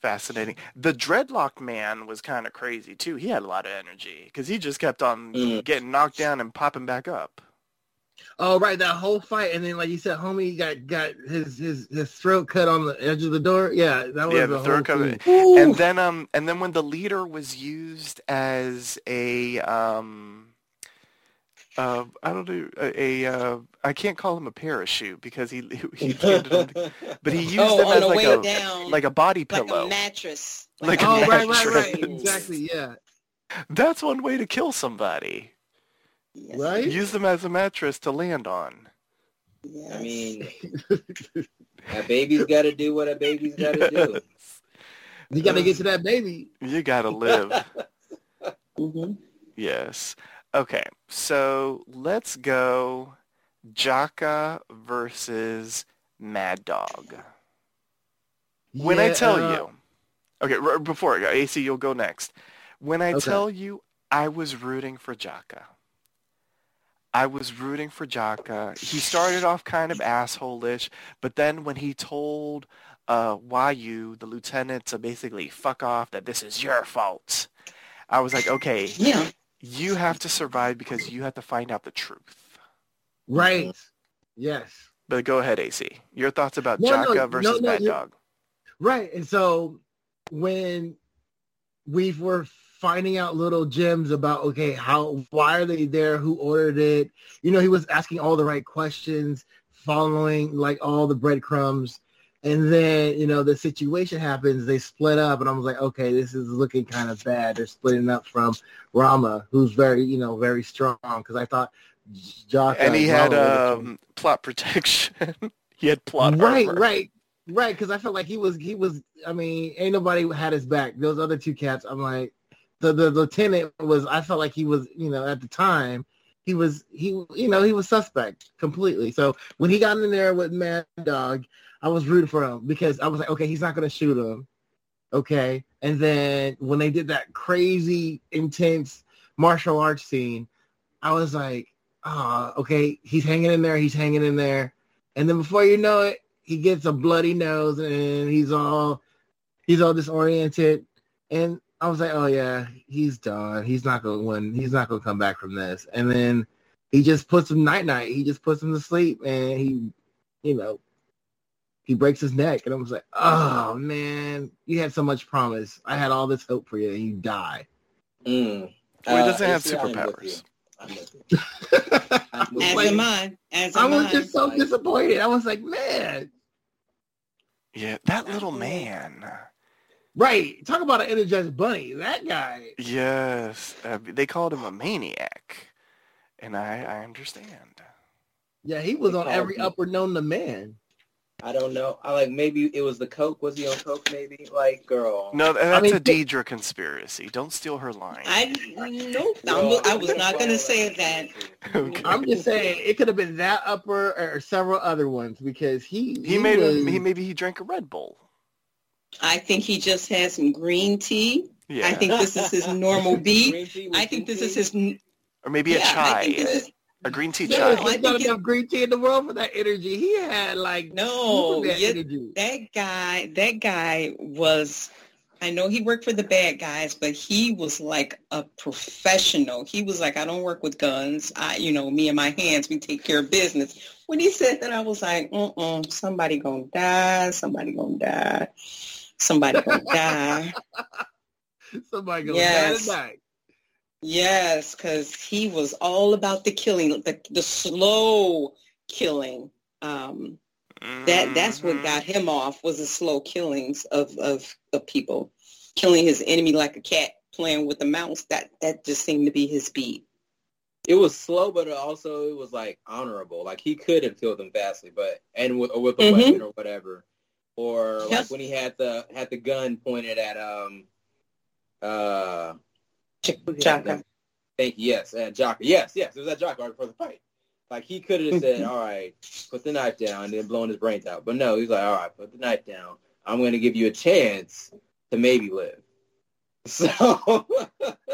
A: Fascinating. The dreadlock man was kind of crazy too. He had a lot of energy because he just kept on
C: Mm.
A: getting knocked down and popping back up.
D: Oh, right. That whole fight, and then like you said, homie got got his his his throat cut on the edge of the door. Yeah, that was
A: Yeah,
D: the
A: the throat
D: whole
A: cut. And then um and then when the leader was used as a um uh I don't know a, a uh I can't call him a parachute because he he landed on the- but he used
B: oh,
A: him as like
B: way
A: a
B: down,
A: like a body
B: like
A: pillow.
B: a mattress.
A: Like a
D: Oh, right, right, right. Exactly. Yeah.
A: That's one way to kill somebody.
B: Yes.
D: Right.
A: Use them as a mattress to land on.
B: Yes.
C: I mean, a baby's got to do what a baby's got to do.
D: You got to get to that baby.
A: You gotta live.
B: Mhm.
A: yes. Okay, so let's go Jaka versus Mad Dog. When I tell
D: uh,
A: you, okay, r- before I go, AC, you'll go next. When I
D: Okay.
A: tell you, I was rooting for Jaka. I was rooting for Jaka. He started off kind of asshole-ish, but then when he told uh, Yu, the lieutenant, to basically fuck off, that this is your fault, I was like, okay,
B: Yeah.
A: you have to survive because you have to find out the truth.
D: Right. Yes.
A: But go ahead, AC. Your thoughts about
D: No, no,
A: Jaka
D: no,
A: versus
D: no,
A: Mad Dog.
D: Right. And so when we were finding out little gems about okay, how why are they there? Who ordered it? You know, he was asking all the right questions, following like all the breadcrumbs. And then, you know, the situation happens, they split up and I was like, okay, this is looking kind of bad. They're splitting up from Rama, who's very, you know, very strong. Cause I thought Jock,
A: and he had um, plot protection. he had plot
D: right,
A: armor.
D: right, right. Because I felt like he was, he was. I mean, ain't nobody had his back. Those other two cats, I'm like, the the lieutenant was. I felt like he was, you know, at the time, he was, he, you know, he was suspect completely. So when he got in there with Mad Dog, I was rooting for him because I was like, okay, he's not gonna shoot him, okay. And then when they did that crazy, intense martial arts scene, I was like, ah, okay, he's hanging in there, he's hanging in there. And then before you know it, he gets a bloody nose and he's all he's all disoriented. And I was like, oh yeah, he's done. He's not gonna win. He's not gonna come back from this. And then he just puts him night night. He just puts him to sleep and he, you know, he breaks his neck. And I was like, oh man, you had so much promise. I had all this hope for you and you die.
C: Mm.
A: Well, he
C: Uh,
A: doesn't have
C: AC, I'm
A: superpowers.
C: I'm with you.
D: I was
B: As
D: like-
B: am I. As
D: I was just so disappointed. I was like, man,
A: Yeah, that little man.
D: Right. Talk about an energized bunny. That guy.
A: Yes, uh, they called him a maniac, and I I understand.
D: Yeah, he was
C: They
D: on every
C: him-
D: upper known to man.
C: I don't know. I like maybe it was the coke. Was he on coke? Maybe like girl.
A: No, th- that's
D: mean,
A: a
D: th-
A: Deidre conspiracy. Don't steal her line.
B: I nope.
C: Girl,
B: I'm, was not going to say that.
A: Okay.
D: I'm just saying it could have been that upper or several other ones because he
A: He made
D: was,
A: him. He maybe he drank a Red Bull.
B: I think he just had some green tea.
A: Yeah,
B: I think this is his normal beat.
C: Green tea with
B: I think this
C: tea?
B: is his.
A: or maybe a
B: yeah,
A: chai,
B: I think this is
A: a green tea
D: Yeah,
A: chai.
B: I
D: he's
B: think
D: got
B: it-
D: enough green tea in the world for that energy. He had like
B: No,
D: Superman
B: yeah, that guy. That guy was. I know he worked for the bad guys, but he was like a professional. He was like, I don't work with guns. I, you know, me and my hands, we take care of business. When he said that, I was like, mm-mm, somebody gonna die. Somebody gonna die. Somebody gonna die.
D: Somebody goes
B: Yes.
D: yes. night.
B: Yes, because he was all about the killing, the the slow killing. Um, that that's what
A: Mhm.
B: got him off was the slow killings of, of of people, killing his enemy like a cat playing with a mouse. That that just seemed to be his beat.
C: It was slow, but also it was like honorable. Like he could have killed them fastly, but and with or with a
B: Mhm.
C: weapon or whatever, or like when he had the had the gun pointed at um uh
B: Jaka.
C: thank you yes at Jaka yes yes it was at Jaka right before the fight. Like he could have said,
B: Mhm.
C: "All right, put the knife down," and then blowing his brains out. But no, he's like, "All right, put the knife down. I'm going to give you a chance to maybe live." So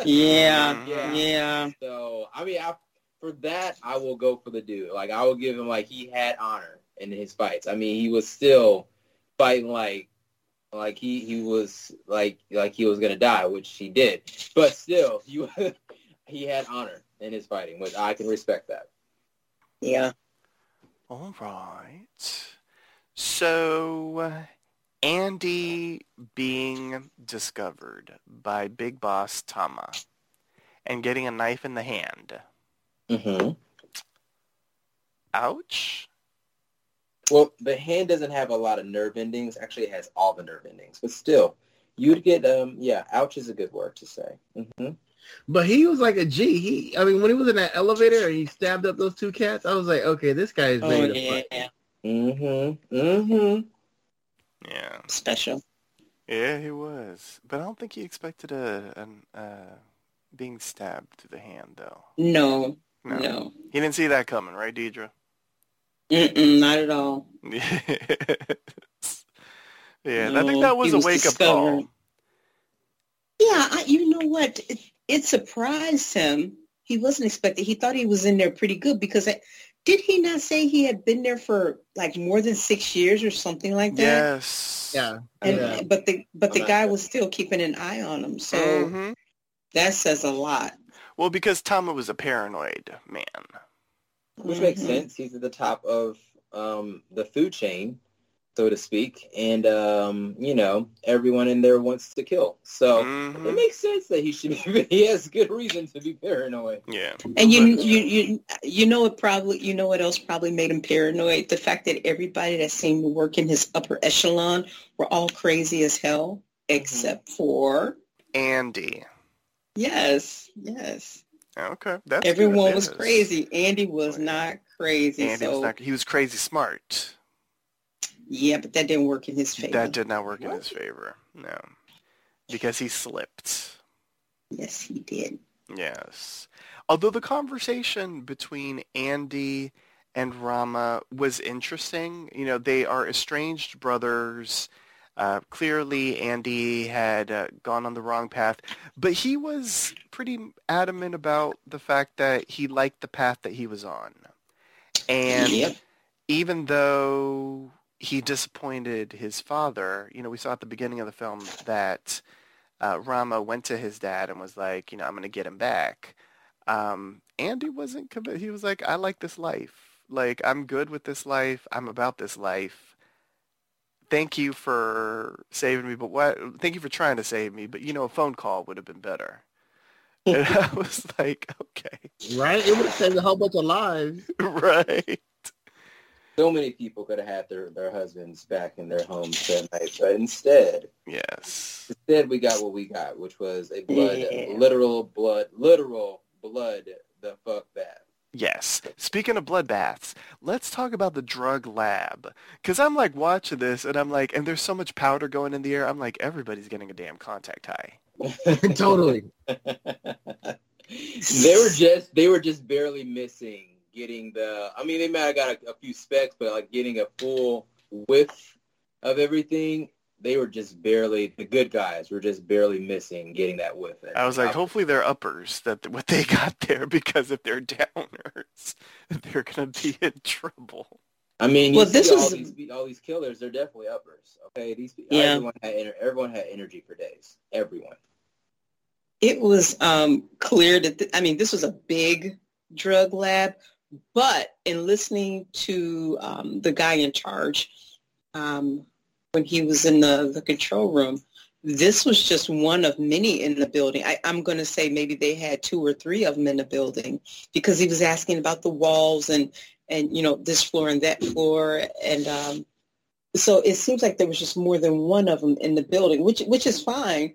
B: Yeah,
C: Yeah.
B: yeah.
C: So I mean, I, for that, I will go for the dude. Like I will give him like he had honor in his fights. I mean, he was still fighting like like he he was like like he was gonna die, which he did. But still, you he had honor in his fighting, which I can respect that.
B: Yeah.
A: All right. So, uh, Andy being discovered by Big Boss Tama and getting a knife in the hand.
C: Mm-hmm.
A: Ouch.
C: Well, the hand doesn't have a lot of nerve endings. Actually, it has all the nerve endings, but still, you'd get um yeah. Ouch is a good word to say. hmm
D: But he was like a G. He, I mean, when he was in that elevator and he stabbed up those two cats, I was like, okay, this guy is
B: Oh
D: ready to
B: yeah.
D: fight.
C: Mm-hmm. Mm-hmm.
A: Yeah.
B: Special.
A: Yeah, he was. But I don't think he expected a an uh being stabbed through the hand though.
B: No.
A: No.
B: No.
A: He didn't see that coming, right, Deidre?
B: Mm-mm, not at all.
A: Yes. Yeah, I think that was a wake up call.
B: Yeah, I, you know what? It, it surprised him. He wasn't expecting. He thought he was in there pretty good because I, did he not say he had been there for like more than six years or something like that?
A: Yes.
D: Yeah.
B: And,
D: yeah.
B: But the but the guy was still keeping an eye on him, so
A: Mhm.
B: that says a lot.
A: Well, because Tama was a paranoid man.
C: Which makes sense. He's at the top of um, the food chain, so to speak, and um, you know everyone in there wants to kill. So it
A: Mhm.
C: makes sense that he should. Be, he has good reason to be paranoid.
A: Yeah.
B: And you you you you know what probably you know what else probably made him paranoid? The fact that everybody that seemed to work in his upper echelon were all crazy as hell, except for
A: Andy.
B: yes, yes.
A: Okay, that's.
B: Everyone
A: It
B: was crazy. Andy was
A: Oh,
B: not crazy.
A: Andy
B: so
A: was not. He was crazy smart.
B: yeah, but that didn't work in his favor.
A: That did not work in his favor. No, because he slipped.
B: Yes, he did.
A: Yes. Although the conversation between Andy and Rama was interesting. You know, they are estranged brothers. Uh, clearly, Andy had uh, gone on the wrong path, but he was pretty adamant about the fact that he liked the path that he was on. And
B: Yep.
A: even though he disappointed his father, you know, we saw at the beginning of the film that uh, Rama went to his dad and was like, you know, I'm going to get him back. Um, Andy wasn't convinced. He was like, I like this life. Like, I'm good with this life. I'm about this life. Thank you for saving me, but what? Thank you for trying to save me, but you know, a phone call would have been better. And I was like, okay,
D: Right? It would have saved a whole bunch of lives.
A: right.
C: So many people could have had their, their husbands back in their homes that night, but instead,
A: Yes.
C: instead we got what we got, which was a blood,
B: Yeah.
C: literal blood, literal blood, the fuck bath.
A: Yes. Speaking of bloodbaths, let's talk about the drug lab. Because I'm like watching this and I'm like, and there's so much powder going in the air. I'm like, everybody's getting a damn contact high.
D: totally.
C: they were just they were just barely missing getting the I mean they might have got a, a few specs but like getting a full whiff of everything, they were just barely the good guys were just barely missing getting that with it.
A: I was like, hopefully they're uppers, that what they got there, because if they're downers, they're going to be in trouble.
C: I mean, you
B: Well,
C: see
B: this
C: all
B: was-
C: these all these killers, they're definitely uppers. Okay, these
B: Yeah.
C: everyone had everyone had energy for days. Everyone.
B: It was um, clear that, th- I mean, this was a big drug lab, but in listening to um, the guy in charge um, when he was in the, the control room, this was just one of many in the building. I, I'm going to say maybe they had two or three of them in the building because he was asking about the walls and, and you know, this floor and that floor. And um, so it seems like there was just more than one of them in the building, which which is fine.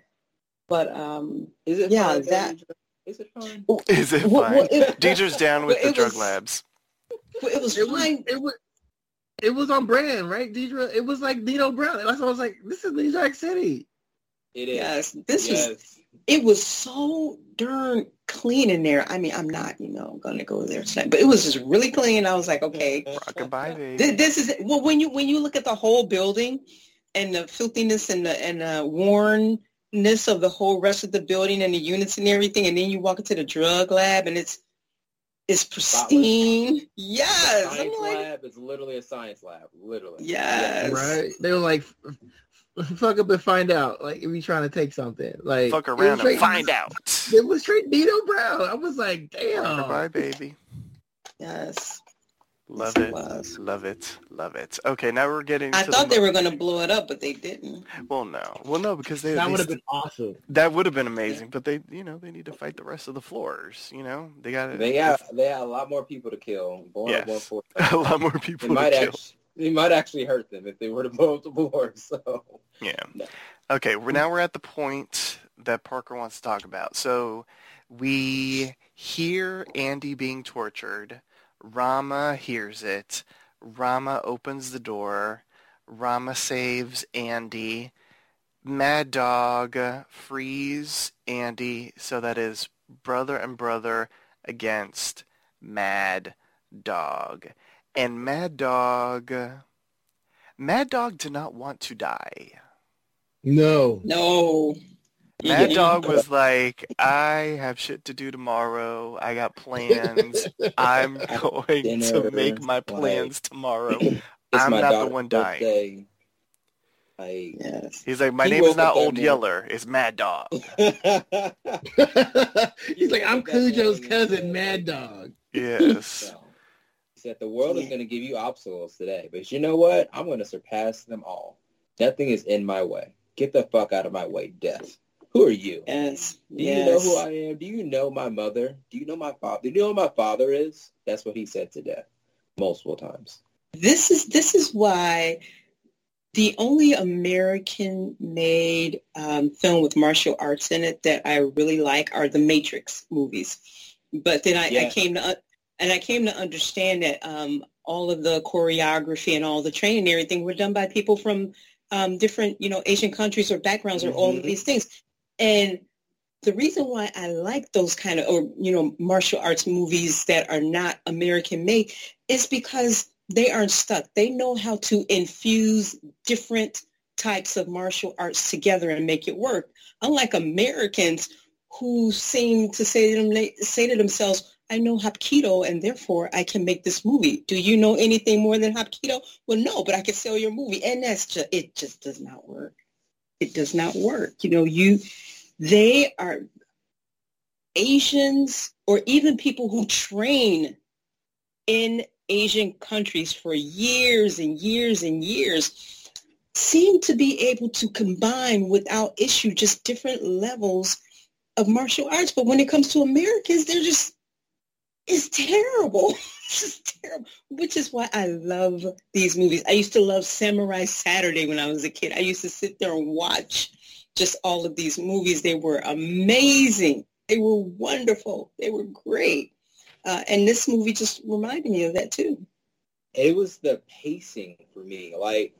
B: But um,
C: Is it?
B: Yeah,
C: fine,
B: that-
C: Deidre? Is it fine?
A: Is it fine?
B: well, it-
A: Deidre's down with
B: well,
A: the drug
B: was-
A: labs.
B: it was
D: It was,
B: fine.
D: it was it was on brand, right, Deidre? It was like Nino Brown. That's why I was like, this is New Jack City.
C: It is.
B: Yes, this was it was so darn clean in there. I mean, I'm not, you know, gonna go there tonight, but it was just really clean. I was like, okay,
A: Rockabye, baby.
B: th- this is well when you when you look at the whole building and the filthiness and the and the wornness of the whole rest of the building and the units and everything, and then you walk into the drug lab and it's it's pristine. Yes, I'm
C: science
B: like,
C: lab is literally a science lab, literally.
B: Yes.
D: Right? They were like, f- f- fuck up and find out. Like, if you trying to take something, like
A: Fuck
D: it was
A: around and
D: straight-
A: find out.
D: It was straight Nino Brown. I was like, damn.
A: Rockabye, baby.
B: yes.
A: Love
B: it
A: it. Love it. Love it. Okay, now we're getting
B: I
A: to
B: thought
A: the
B: they were gonna blow it up, but they didn't.
A: Well, no. Well, no, because they,
D: That would have been awesome.
A: that would have been amazing. But they, you know, they need to fight the rest of the floors. You know, they got
C: They have they have a lot more people to kill. Born
A: Yes.
C: one
A: a lot more
C: It
A: people to
C: might
A: kill.
C: actually it might actually hurt them if they were to blow up the board. So
A: Yeah.
C: No.
A: Okay, we're now we're at the point that Parker wants to talk about. So we hear Andy being tortured. Rama hears it. Rama opens the door. Rama saves Andy. Mad Dog frees Andy so that is brother and brother against Mad Dog. And Mad Dog Mad Dog did not want to die.
D: No.
B: No.
A: Mad Dog was like, I have shit to do tomorrow. I got plans. I'm going
C: Dinner,
A: to make my
C: like-
A: plans tomorrow. I'm
C: my
A: not the one dying.
C: birthday. Like
B: Yes.
A: He's like, my
C: He
A: name is not Old
C: morning.
A: Yeller. It's Mad Dog.
D: He's like, I'm Cujo's cousin, Mad Dog.
A: Yes.
C: So, he said the world is going to give you obstacles today, but you know what? I'm going to surpass them all. Nothing is in my way. Get the fuck out of my way, death. Who are you?
B: Yes.
C: Do you
B: yes.
C: know who I am? Do you know my mother? Do you know my father? Do you know who my father is? That's what he said to death multiple times.
B: this is this is why the only American made um, film with martial arts in it that I really like are the Matrix movies. But then I, I came to and I came to understand that um, all of the choreography and all the training and everything were done by people from um, different, you know, Asian countries or backgrounds or all of
C: Mhm.
B: these things. And the reason why I like those kind of, or, you know, martial arts movies that are not American made is because they aren't stuck. They know how to infuse different types of martial arts together and make it work. Unlike Americans who seem to say to, them, say to themselves, I know Hapkido and therefore I can make this movie. Do you know anything more than Hapkido? Well, no, but I can sell your movie. And that's just, it just does not work. It does not work. You know, you, they are Asians or even people who train in Asian countries for years and years and years seem to be able to combine without issue just different levels of martial arts. But when it comes to Americans, they're just, it's terrible. it's just terrible, which is why I love these movies. I used to love Samurai Saturday when I was a kid. I used to sit there and watch just all of these movies. They were amazing. They were wonderful. They were great. Uh, and this movie just reminded me of that too.
C: It was the pacing for me. Like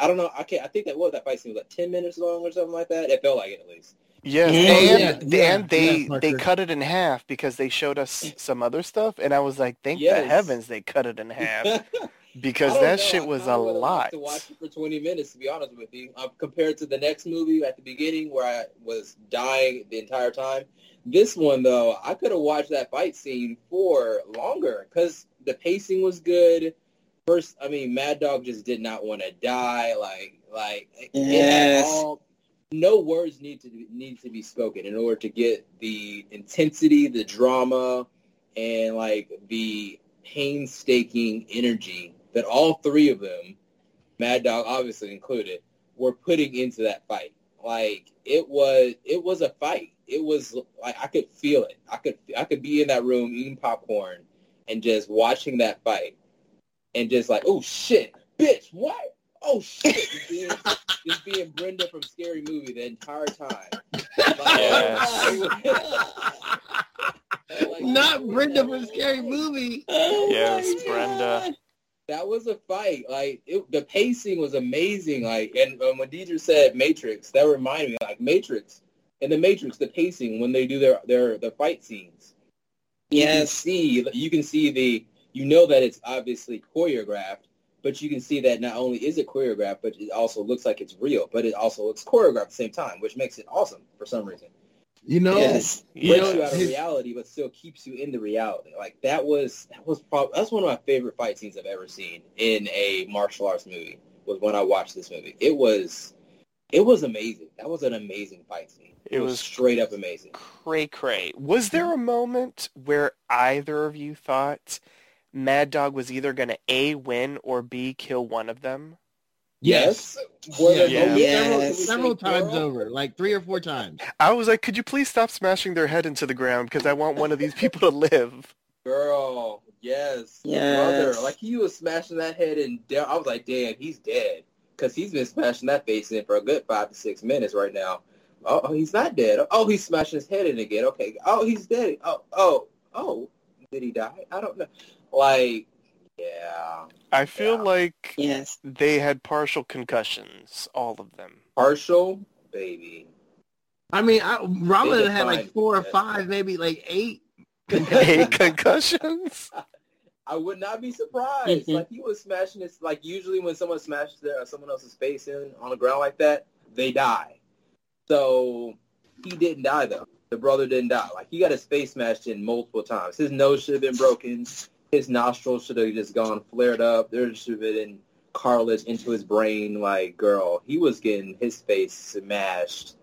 C: I don't know. I can't. I think that was that fight scene was like ten minutes long or something like that. It felt like it at least.
A: Yes,
B: Yeah,
A: and
D: yeah,
A: and they
D: yeah,
A: they cut it in half because they showed us some other stuff, and I was like, thank the heavens they cut it in half because that
C: know,
A: shit was a
C: kinda would've liked
A: lot.
C: To watch it for twenty minutes, to be honest with you, um, compared to the next movie at the beginning where I was dying the entire time. This one though, I could have watched that fight scene for longer because the pacing was good. First, I mean, Mad Dog just did not want to die. Like, like it
B: Yes.
C: all. No words need to be, need to be spoken in order to get the intensity, the drama, and like the painstaking energy that all three of them, Mad Dog obviously included, were putting into that fight. Like it was, it was a fight. It was like I could feel it. I could, I could be in that room eating popcorn and just watching that fight, and just like, oh shit, bitch, what? Oh shit, just being, just being Brenda from Scary Movie the entire time. Like,
D: Not Brenda from Scary Movie.
B: Oh
A: Yes, Brenda.
C: That was a fight. Like it, the pacing was amazing. Like and um, when Deidre said Matrix, that reminded me like Matrix. In the Matrix, the pacing when they do their their the fight scenes, you can see you can see the you know that it's obviously choreographed, but you can see that not only is it choreographed, but it also looks like it's real, but it also looks choreographed at the same time, which makes it awesome for some reason.
D: You know,
B: Yes.
C: breaks you out of reality, but still keeps you in the reality. Like that was that was prob- that's one of my favorite fight scenes I've ever seen in a martial arts movie. Was when I watched this movie. It was it was amazing. That was an amazing fight scene.
A: It was-
C: straight up amazing.
A: Cray cray. Was there a moment where either of you thought Mad Dog was either going to A, win, or B, kill one of them?
D: yes,
C: Were there
A: Yeah.
C: Oh,
B: yes.
C: several-
D: several times
C: girl?
D: over, like three or four times.
A: I was like, could you please stop smashing their head into the ground because I want one of these people to live.
C: Girl, yes,
B: Yes.
C: brother. Like he was smashing that head and down. I was like, damn, he's dead because he's been smashing that face in for a good five to six minutes right now. Oh, oh, he's not dead. Oh, he's smashing his head in again. Okay. Oh, he's dead. Oh, oh, oh. Did he die? I don't know. Like, yeah,
A: I feel
C: Yeah.
A: like
B: Yes.
A: they had partial concussions, all of them.
C: partial, baby.
D: I mean, I, Rama
C: They
D: had like four or five, maybe like eight.
A: Eight concussions?
C: I would not be surprised.
B: Mhm.
C: Like he was smashing his like usually when someone smashes their someone else's face in on the ground like that, they die. So he didn't die though. The brother didn't die. Like he got his face smashed in multiple times. His nose should have been broken. His nostrils should have just gone flared up. There should have been cartilage into his brain. Like girl, he was getting his face smashed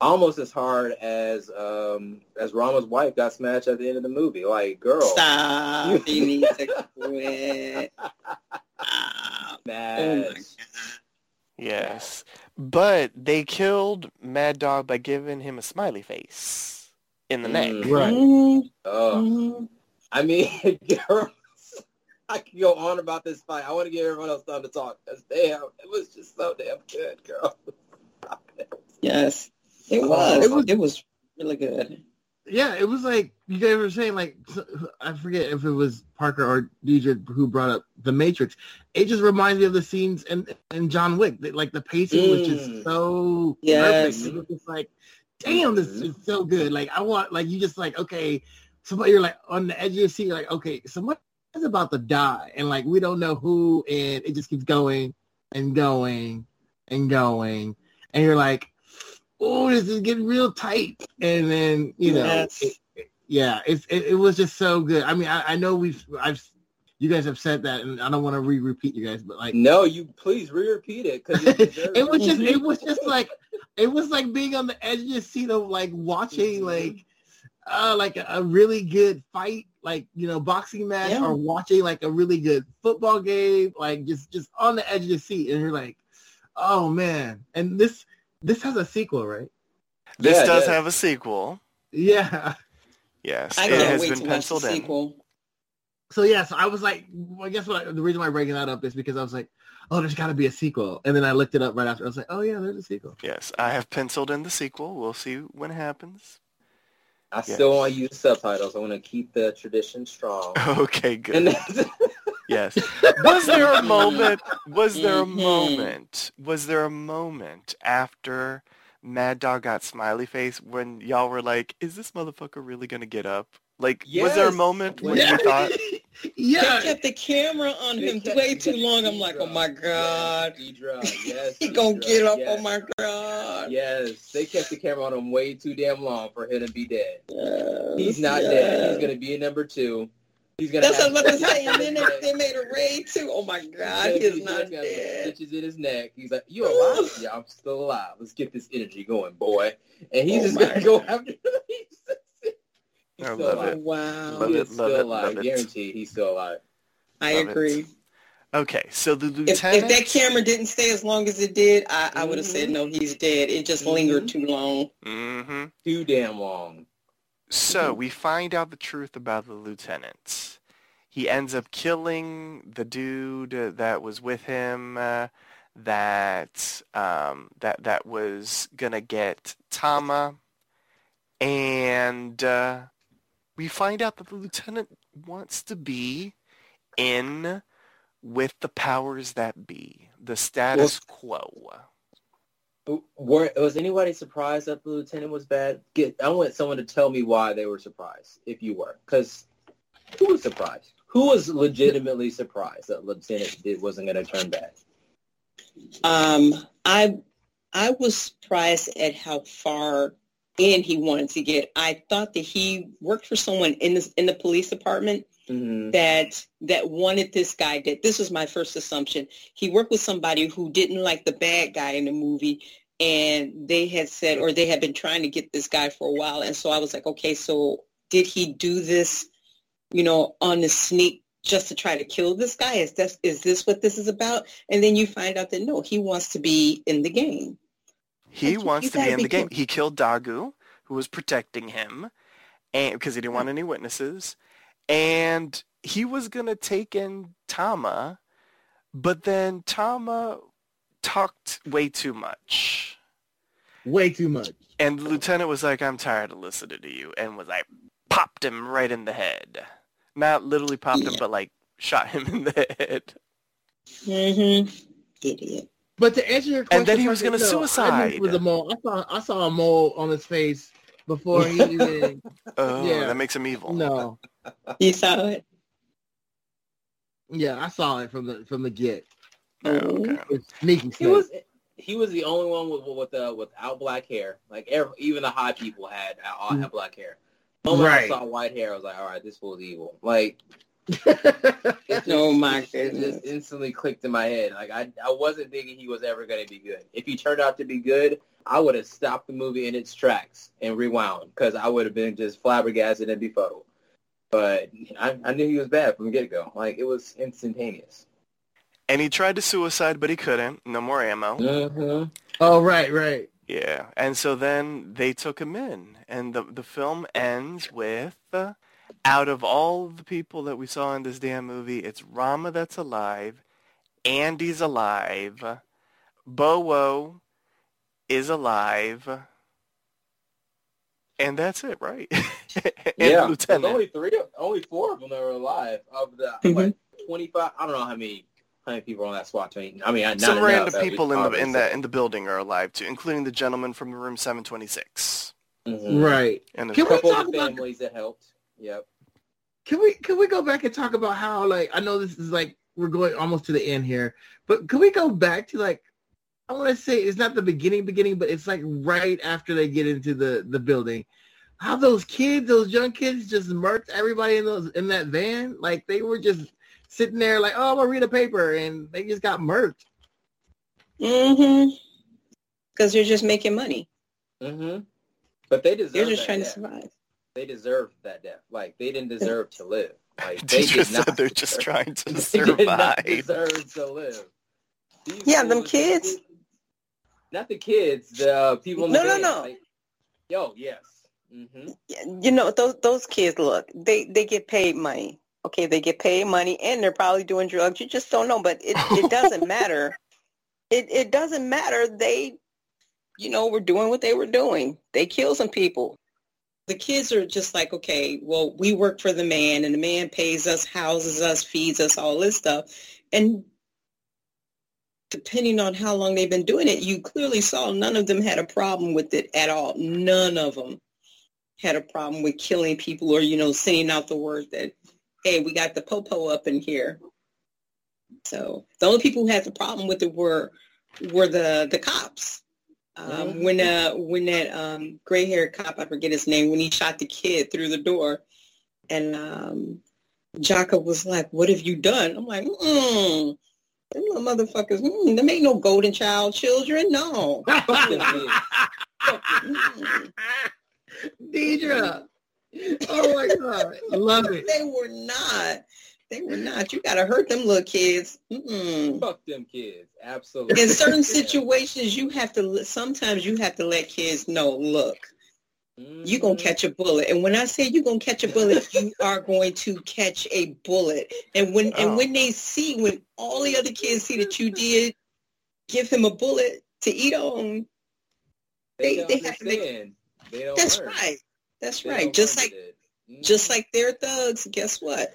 C: almost as hard as um as Rama's wife got smashed at the end of the movie. Like girl,
B: Stop. You need to quit. Stop. Oh my
C: smashed.
B: God.
A: Yes. But they killed Mad Dog by giving him a smiley face in the neck.
C: Mm.
D: Right.
B: Mhm.
C: Oh,
B: Mhm.
C: I mean, girls, I can go on about this fight. I want to give everyone else time to talk. Cause damn, it was just so damn good, girl. Stop it.
B: Yes. It
C: Oh.
B: was.
D: It was-
B: It was really good.
D: yeah, it was like you guys were saying. Like I forget if it was Parker or DJ who brought up the Matrix. It just reminds me of the scenes in in John Wick. Like the pacing mm. was just mm. so
B: yes.
D: perfect. It was just like, damn, this is so good. Like I want, like you just like okay, somebody you're like on the edge of your seat. Like okay, someone is about to die, and like we don't know who, and it just keeps going and going and going, and you're like oh, this is getting real tight. And then, you know, yes. it, it, yeah, it, it, it was just so good. I mean, I, I know we've, I've, you guys have said that, and I don't want to re-repeat you guys, but like,
C: no, you please re-repeat it because
D: it, was just, it was just like, it was like being on the edge of your seat of like watching like, uh, like a, a, really good fight, like you know, boxing match, yeah. or watching like a really good football game, like just just on the edge of your seat, and you're like, oh man, and this this has a sequel, right?
A: This yeah, does have a sequel.
D: Yeah.
A: Yes, I it has been penciled in. Sequel.
D: So yeah, so I was like, well, I guess what I, the reason why I'm bringing that up is because I was like, oh, there's got to be a sequel, and then I looked it up right after. I was like, oh yeah, there's a sequel.
A: Yes, I have penciled in the sequel. We'll see when it happens.
C: I yes. still want to use subtitles. I want to keep the tradition strong.
A: Okay, good. yes. Was there a moment? Was there a mm-hmm. moment? Was there a moment after Mad Dog got smiley face when y'all were like, "Is this motherfucker really gonna get up?" Like, yes. was there a moment when yeah. you thought?
B: Yeah, they kept the camera on him way too long. I'm like, oh my god,
C: yes, yes
B: he gonna get up. Oh yes. Oh my god.
C: Yes, they kept the camera on him way too damn long for him to be dead. Yes, He's not yes. dead. He's gonna be a number two. He's gonna.
B: That's what I was saying. And then they, they made a raid too. Oh my god, he's, he's not dead.
C: Stitches in his neck. He's like, "You alive? yeah, I'm still alive. Let's get this energy going, boy." And he's oh just gonna god. go after.
A: He's I love alive. it.
B: Wow.
A: Love
C: he
A: it,
C: still
A: love
C: alive.
A: It,
C: Guaranteed, he's still alive.
B: I love agree. It.
A: Okay, so the lieutenant.
B: If, if, that camera didn't stay as long as it did, I, I would have mm-hmm. said no, he's dead. It just mm-hmm. lingered too long.
A: Mm-hmm.
C: Too damn long.
A: So we find out the truth about the lieutenant. He ends up killing the dude that was with him. Uh, that um, that that was gonna get Tama, and uh, we find out that the lieutenant wants to be in with the powers that be, the status well,
C: quo. Were, was anybody surprised that the lieutenant was bad? Get, I want someone to tell me why they were surprised, if you were, because who was surprised? Who was legitimately surprised that lieutenant did, wasn't going to turn bad?
B: Um, I I was surprised at how far and he wanted to get. I thought that he worked for someone in the in the police department mm-hmm. that that wanted this guy. That this was my first assumption. He worked with somebody who didn't like the bad guy in the movie, and they had said, or they had been trying to get this guy for a while. And so I was like, okay, so did he do this, you know, on the sneak just to try to kill this guy? Is this is this what this is about? And then you find out that no, he wants to be in the game.
A: He wants to be in the game. He killed Dagu, who was protecting him, and because he didn't want any witnesses, and he was gonna take in Tama, but then Tama talked way too much.
D: Way too much.
A: And the lieutenant was like, "I'm tired of listening to you," and was like, popped him right in the head. Not literally popped yeah. him, but like shot him in the head.
B: Mhm. Idiot.
D: But to answer your question,
A: and then he was going to suicide.
D: It was a mole. I saw I saw a mole on his face before he even.
A: oh, yeah. that makes him evil.
D: No,
B: you saw it.
D: Yeah, I saw it from the from the get.
A: Oh, okay.
D: Sneaky.
C: He was he was the only one with with uh, without black hair. Like every, even the high people had all had black hair. The moment right. I saw white hair, I was like, all right, this fool's evil. Like
B: oh my goodness!
C: It just instantly clicked in my head. Like I, I wasn't thinking he was ever going to be good. If he turned out to be good, I would have stopped the movie in its tracks and rewound because I would have been just flabbergasted and befuddled. But I, I knew he was bad from the get go. Like it was instantaneous.
A: And he tried to suicide, but he couldn't. No more ammo.
C: Mm-hmm.
D: Oh right, right.
A: Yeah, and so then they took him in, and the the film ends with. Uh, out of all the people that we saw in this damn movie, it's Rama that's alive, Andy's alive, Bowo is alive. And that's it, right? and
C: yeah,
A: the lieutenant.
C: There's only three, only four of them that were alive of the
B: Mhm.
C: what, 25. I don't know how many how many people are on that SWAT team. I mean, not
A: Some random
C: at
A: people in the in
C: obviously.
A: that in the building are alive too, including the gentleman from room 726.
C: Mhm.
D: Right.
A: And
D: Can
A: the,
D: we
C: couple
D: talk
C: of the
D: about-
C: families that helped. Yep.
D: Can we can we go back and talk about how like I know this is like we're going almost to the end here, but can we go back to like I want to say it's not the beginning beginning, but it's like right after they get into the the building. How those kids, those young kids, just murked everybody in those in that van. Like they were just sitting there, like, oh, I'm gonna read a paper, and they just got murked.
B: Mm-hmm. Because they're just making money.
C: Mm-hmm. But they deserve.
B: They're just
C: that
B: trying
C: death.
B: to survive.
C: They deserved that death. Like they didn't deserve to live. Like
A: they
C: they
A: just
C: did not.
A: said they're just
C: deserve-
A: trying to survive.
C: They did not deserve to live. These
B: Yeah, them
C: fools-
B: kids.
C: Not the kids. The uh, people. In
B: No,
C: the
B: no,
C: van,
B: no.
C: Like, yo, yes. hmm
B: You know, those those kids look, they they get paid money. Okay, they get paid money and they're probably doing drugs. You just don't know, but it, it doesn't matter. It it doesn't matter. They you know, were doing what they were doing. They killed some people. The kids are just like, okay, well, we work for the man and the man pays us, houses us, feeds us, all this stuff. And depending on how long they've been doing it, you clearly saw none of them had a problem with it at all. None of them had a problem with killing people or, you know, sending out the word that, hey, we got the popo up in here. So the only people who had the problem with it were were the the cops. Um. When uh when that um, gray haired cop, I forget his name, when he shot the kid through the door, and um, Jaka was like, "What have you done?" I'm like, "Mm, them little motherfuckers. Mm, them ain't no golden child children. No."
C: Fuck them kids. Fuck them.
D: Deidre. Oh my god, I love it.
B: They were not. They were not. You gotta hurt them little kids. Mm-mm.
C: Fuck them kids. Absolutely.
B: In certain situations, you have to. Sometimes you have to let kids know. Look, you're gonna
C: Mhm.
B: catch a bullet, and when I say you're gonna catch a bullet, you are going to catch a bullet. And when
A: Oh.
B: and when they see, when all the other kids see that you did give him a bullet to eat on,
C: They,
B: they-
C: don't
B: they have to make-.
C: They don't
B: that's
C: learn.
B: right. That's
C: They
B: right. Just like
C: it.
B: Just like they're thugs. Guess what?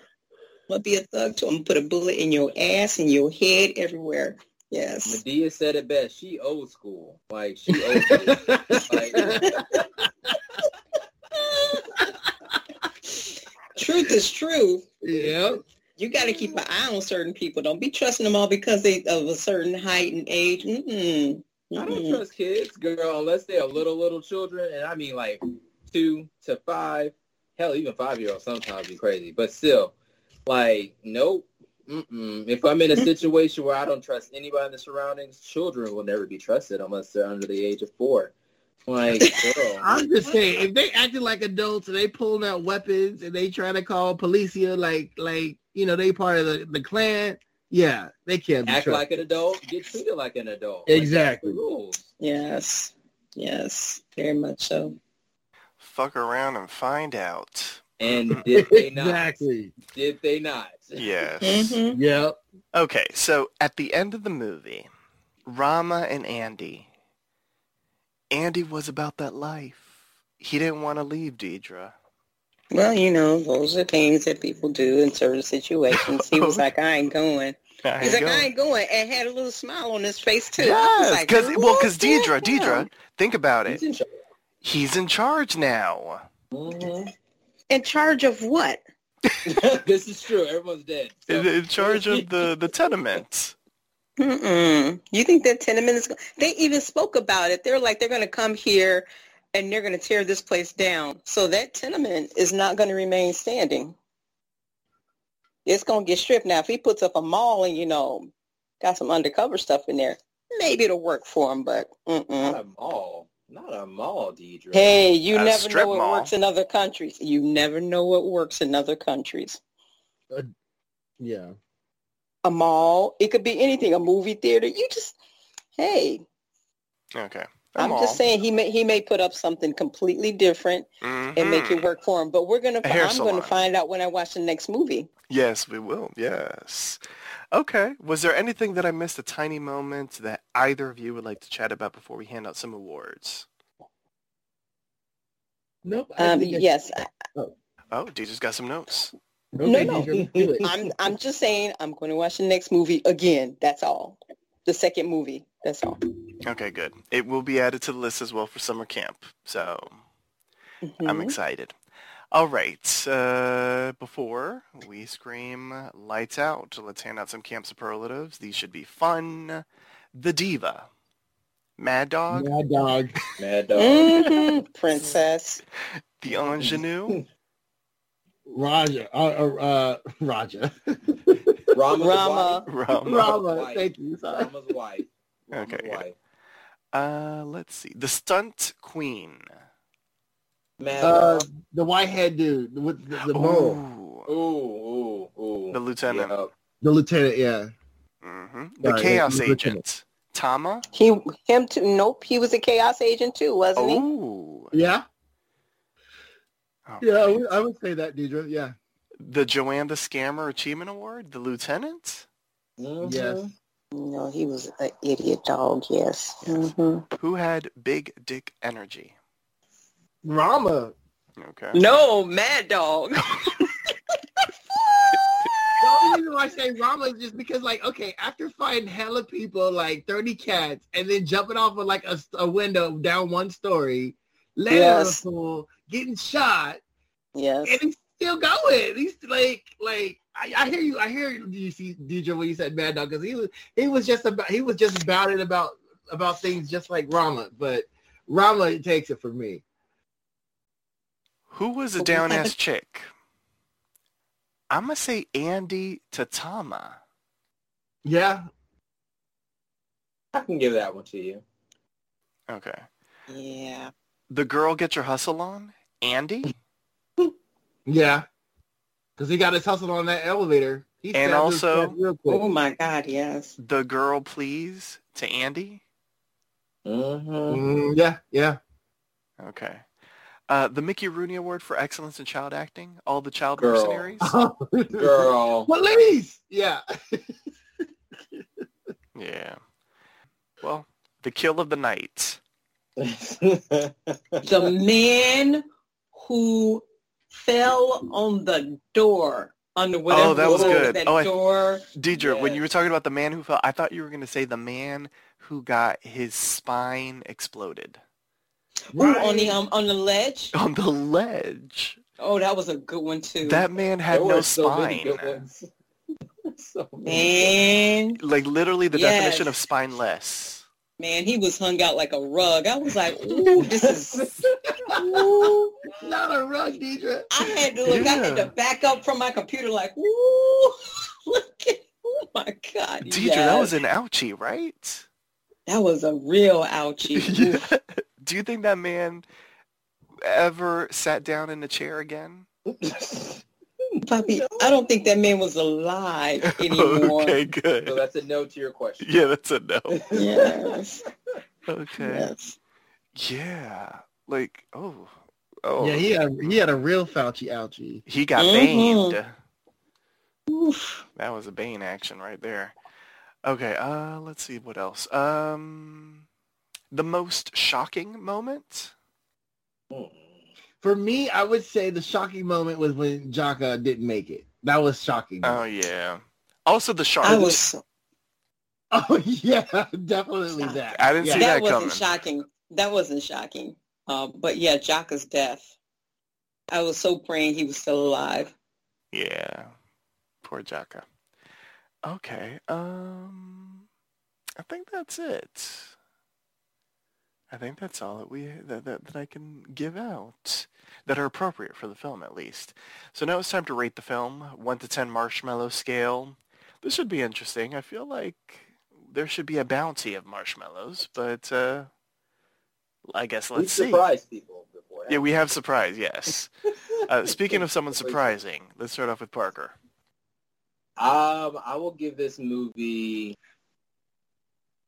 B: I'm gonna be a thug too. I'm gonna put a bullet in your ass, and your head, everywhere. Yes.
C: Madea said it best. She old school. Like she old school. like,
B: Truth is true.
D: Yep.
B: You got to keep an eye on certain people. Don't be trusting them all because they of a certain height and age. Mm-mm.
C: I don't trust kids, girl, unless they're little, little children. And I mean like two to five. Hell, even five-year-olds sometimes be crazy. But still, like, nope. Mm-mm. If I'm in a situation where I don't trust anybody in the surroundings, children will never be trusted unless they're under the age of four. Like.
D: I'm just saying, if they acting like adults and they pulling out weapons and they trying to call policia like like you know they part of the, the clan, yeah, they can't
C: act
D: trusted.
C: like an adult, get treated like an adult.
D: Exactly.
C: the rules.
B: Yes. Yes. Very much so.
A: Fuck around and find out.
C: And did they not?
D: exactly.
C: Did they not?
A: Yes.
B: hmm
D: Yep.
A: Okay, so at the end of the movie, Rama and Andy. Andy was about that life. He didn't want to leave Deidre.
B: Well, you know, those are things that people do in certain situations. He was like, I ain't going.
A: I
B: He's
A: ain't
B: like, I ain't going, and had a little smile on his face too. I was
A: Yes,
B: like,
A: because well, because
B: what the
A: Deidre. Deidre, think about
C: He's
A: it.
C: in charge.
A: He's in charge now.
C: Mhm.
B: In charge of what?
C: this is true. Everyone's dead. So-
A: In, in charge of the the tenement.
B: Mm-mm. You think that tenement is? go- They even spoke about it. They're like they're going to come here and they're going to tear this place down. So that tenement is not going to remain standing. It's going to get stripped now. If he puts up a mall and you know got some undercover stuff in there, maybe it'll work for him. But
C: Not
B: mm-mm.
C: a mall. Not a mall, Deidre.
B: hey, you
A: A
B: never know what
A: mall.
B: works in other countries. You never know what works in other countries.
D: Uh, yeah.
B: A mall, it could be anything. A movie theater. You just hey.
A: Okay.
B: I'm just saying he may he may put up something completely different and make it work for him. But we're gonna I'm gonna find out when I watch the next movie.
A: Yes, we will. Yes. Okay. Was there anything that I missed, a tiny moment that either of you would like to chat about before we hand out some awards?
D: Nope.
B: Um,
D: think that's-
B: yes,
A: Oh, DJ's got some notes.
D: Okay,
B: No, no.
D: Deidre, do it.
B: I'm. I'm just saying. I'm going to watch the next movie again. That's all. The second movie. That's all.
A: Okay, good. It will be added to the list as well for summer camp. So I'm
B: Mhm.
A: excited. All right. Uh, before we scream lights out, let's hand out some camp superlatives. These should be fun. The Diva. Mad Dog.
D: Mad dog.
C: Mad dog.
B: Mhm. Princess.
A: The Ingenue.
D: Raja. Uh, uh, uh, Raja.
C: Rama's
B: Rama.
A: Rama.
D: Rama. Thank you. Sorry.
C: Rama's wife. Rama's
A: Okay.
C: wife.
A: Uh, let's see. The Stunt Queen.
C: Mad
D: Uh,
C: dog.
D: the whitehead dude with the, the mole.
A: Ooh.
C: Ooh, ooh, ooh.
A: The lieutenant.
C: Yeah.
D: The lieutenant, yeah.
A: hmm The
D: Sorry,
A: Chaos
D: the lieutenant.
A: Agent. Tama.
B: He. Him too. Nope. He was a chaos agent too, wasn't he?
A: Oh.
D: Yeah?
A: All
D: Yeah, I
A: right.
D: would, I would say that, Deidre. Yeah.
A: The Joanne the Scammer Achievement Award. The Lieutenant.
C: Mhm.
D: Yes.
B: No, he was an idiot dog. Yes. hmm
A: Who had big dick energy?
D: Rama.
A: Okay.
B: No, Mad Dog.
D: The only reason why I say Rama is just because, like, okay, after fighting hella people, like 30 cats, and then jumping off of, like, a, a window down one story, landing
B: Yes.
D: on a pool, getting shot,
B: yes.
D: and he's still going. He's like, like, I, I hear you. I hear you, see, DJ, when you said Mad Dog, because he was, he was just about, he was just about it about, about things just like Rama, but Rama takes it for me.
A: Who was a down ass chick? I'm gonna say Andy Tatama.
D: Yeah.
C: I can give that one to you.
A: Okay.
B: Yeah.
A: The girl get your hustle on? Andy?
D: Yeah. Because he got his hustle on that elevator. He
A: And also-
D: real quick.
B: Oh my God. Yes.
A: The girl please to Andy?
C: Mm-hmm.
D: Mm, yeah, yeah.
A: Okay. Uh, the Mickey Rooney Award for Excellence in Child Acting. All the child
C: Girl.
A: mercenaries.
C: Girl.
D: Police! Yeah.
A: Yeah. Well, the kill of the night.
B: The man who fell on the door on the whatever
A: Oh, that was good.
B: that
A: Oh, I-
B: door.
A: Deidre, when you were talking about the man who fell, I thought you were going to say the man who got his spine exploded
B: Ooh, on the um, on the ledge.
A: on the ledge.
B: Oh, that was a good one too.
A: That man had
C: There
A: no
C: so
A: spine.
C: so many.
B: man,
A: Like literally the
B: Yes.
A: definition of spineless.
B: Man, he was hung out like a rug. I was like, ooh, this is. Ooh.
D: Not a rug, Deidre.
B: I had to look. I had to back up from my computer, like, ooh, look at. Oh my God.
A: Deidre,
B: yes.
A: that was an ouchie, right?
B: that was a real ouchie.
A: Yeah. Do you think that man ever sat down in a chair again?
B: Puppy, I don't think that man was alive anymore.
A: okay, good.
C: So
A: good.
C: that's a no to your question.
A: Yeah, that's a no.
B: Yes.
A: Okay.
B: Yes.
A: Yeah. Like, oh. Oh.
D: Yeah, he had, he had a real Fauci algae.
A: He got
B: Mhm.
A: baned.
B: Oof.
A: That was a Bane action right there. Okay, uh, let's see what else. Um, the most shocking moment.
D: For me, I would say the shocking moment was when Jaka didn't make it. That was shocking.
A: Oh yeah. Also the shark.
B: I was. so-
D: oh yeah, definitely that.
A: I didn't
D: yeah.
A: see
B: that,
A: that
B: wasn't
A: coming.
B: shocking. That wasn't shocking. Um, but yeah, Jaka's death. I was so praying he was still alive.
A: Yeah. Poor Jaka. Okay. Um, I think that's it. I think that's all that we that, that, that I can give out that are appropriate for the film at least. So now it's time to rate the film. One to ten marshmallow scale. This should be interesting. I feel like there should be a bounty of marshmallows, but uh, I guess let's see.
C: surprised people before.
A: Yeah, we have surprise. Yes. Uh, speaking of someone surprising, let's start off with Parker.
C: Um, I will give this movie.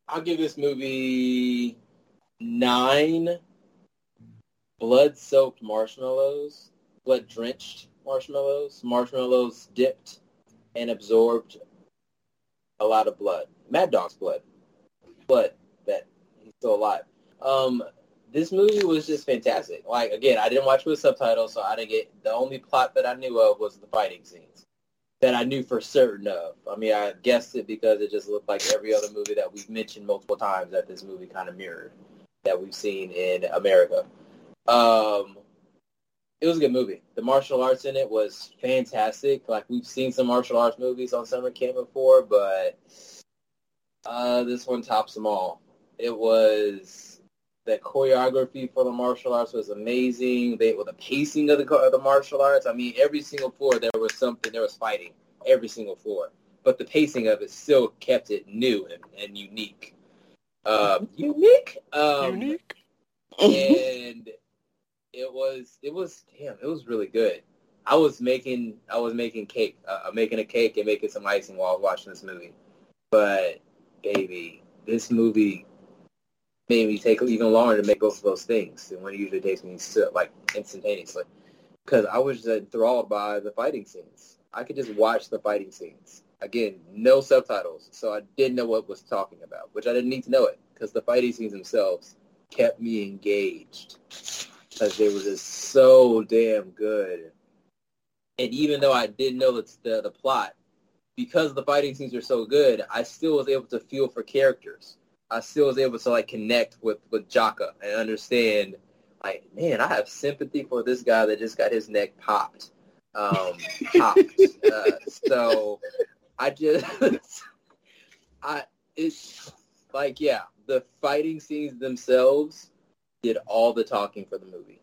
C: I'll give this movie nine blood-soaked marshmallows, blood-drenched marshmallows, marshmallows dipped and absorbed a lot of blood. Mad Dog's blood, blood that he's still alive. Um, this movie was just fantastic. Like again, I didn't watch with subtitles, so I didn't get the only plot that I knew of was the fighting scenes that I knew for certain of. I mean, I guessed it because it just looked like every other movie that we've mentioned multiple times that this movie kind of mirrored that we've seen in America. Um, it was a good movie. The martial arts in it was fantastic. Like we've seen some martial arts movies on summer camp before, but uh, this one tops them all. It was the choreography for the martial arts was amazing. They with the pacing of the of the martial arts. I mean, every single floor there was something. There was fighting every single floor, but the pacing of it still kept it new and, and unique. Um, unique. Um,
A: Unique.
C: and it was it was damn it was really good. I was making I was making cake, uh, making a cake and making some icing while I was watching this movie. But baby, this movie made me take even longer to make both of those things than when it usually takes me to, like instantaneously. Because I was enthralled by the fighting scenes. I could just watch the fighting scenes. Again, no subtitles, so I didn't know what was talking about, which I didn't need to know it because the fighting scenes themselves kept me engaged because they were just so damn good. And even though I didn't know the, the, the plot, because the fighting scenes were so good, I still was able to feel for characters. I still was able to like connect with with Jaka and understand, like, man, I have sympathy for this guy that just got his neck popped, um, popped. Uh, so I just, I it's like, yeah, the fighting scenes themselves did all the talking for the movie.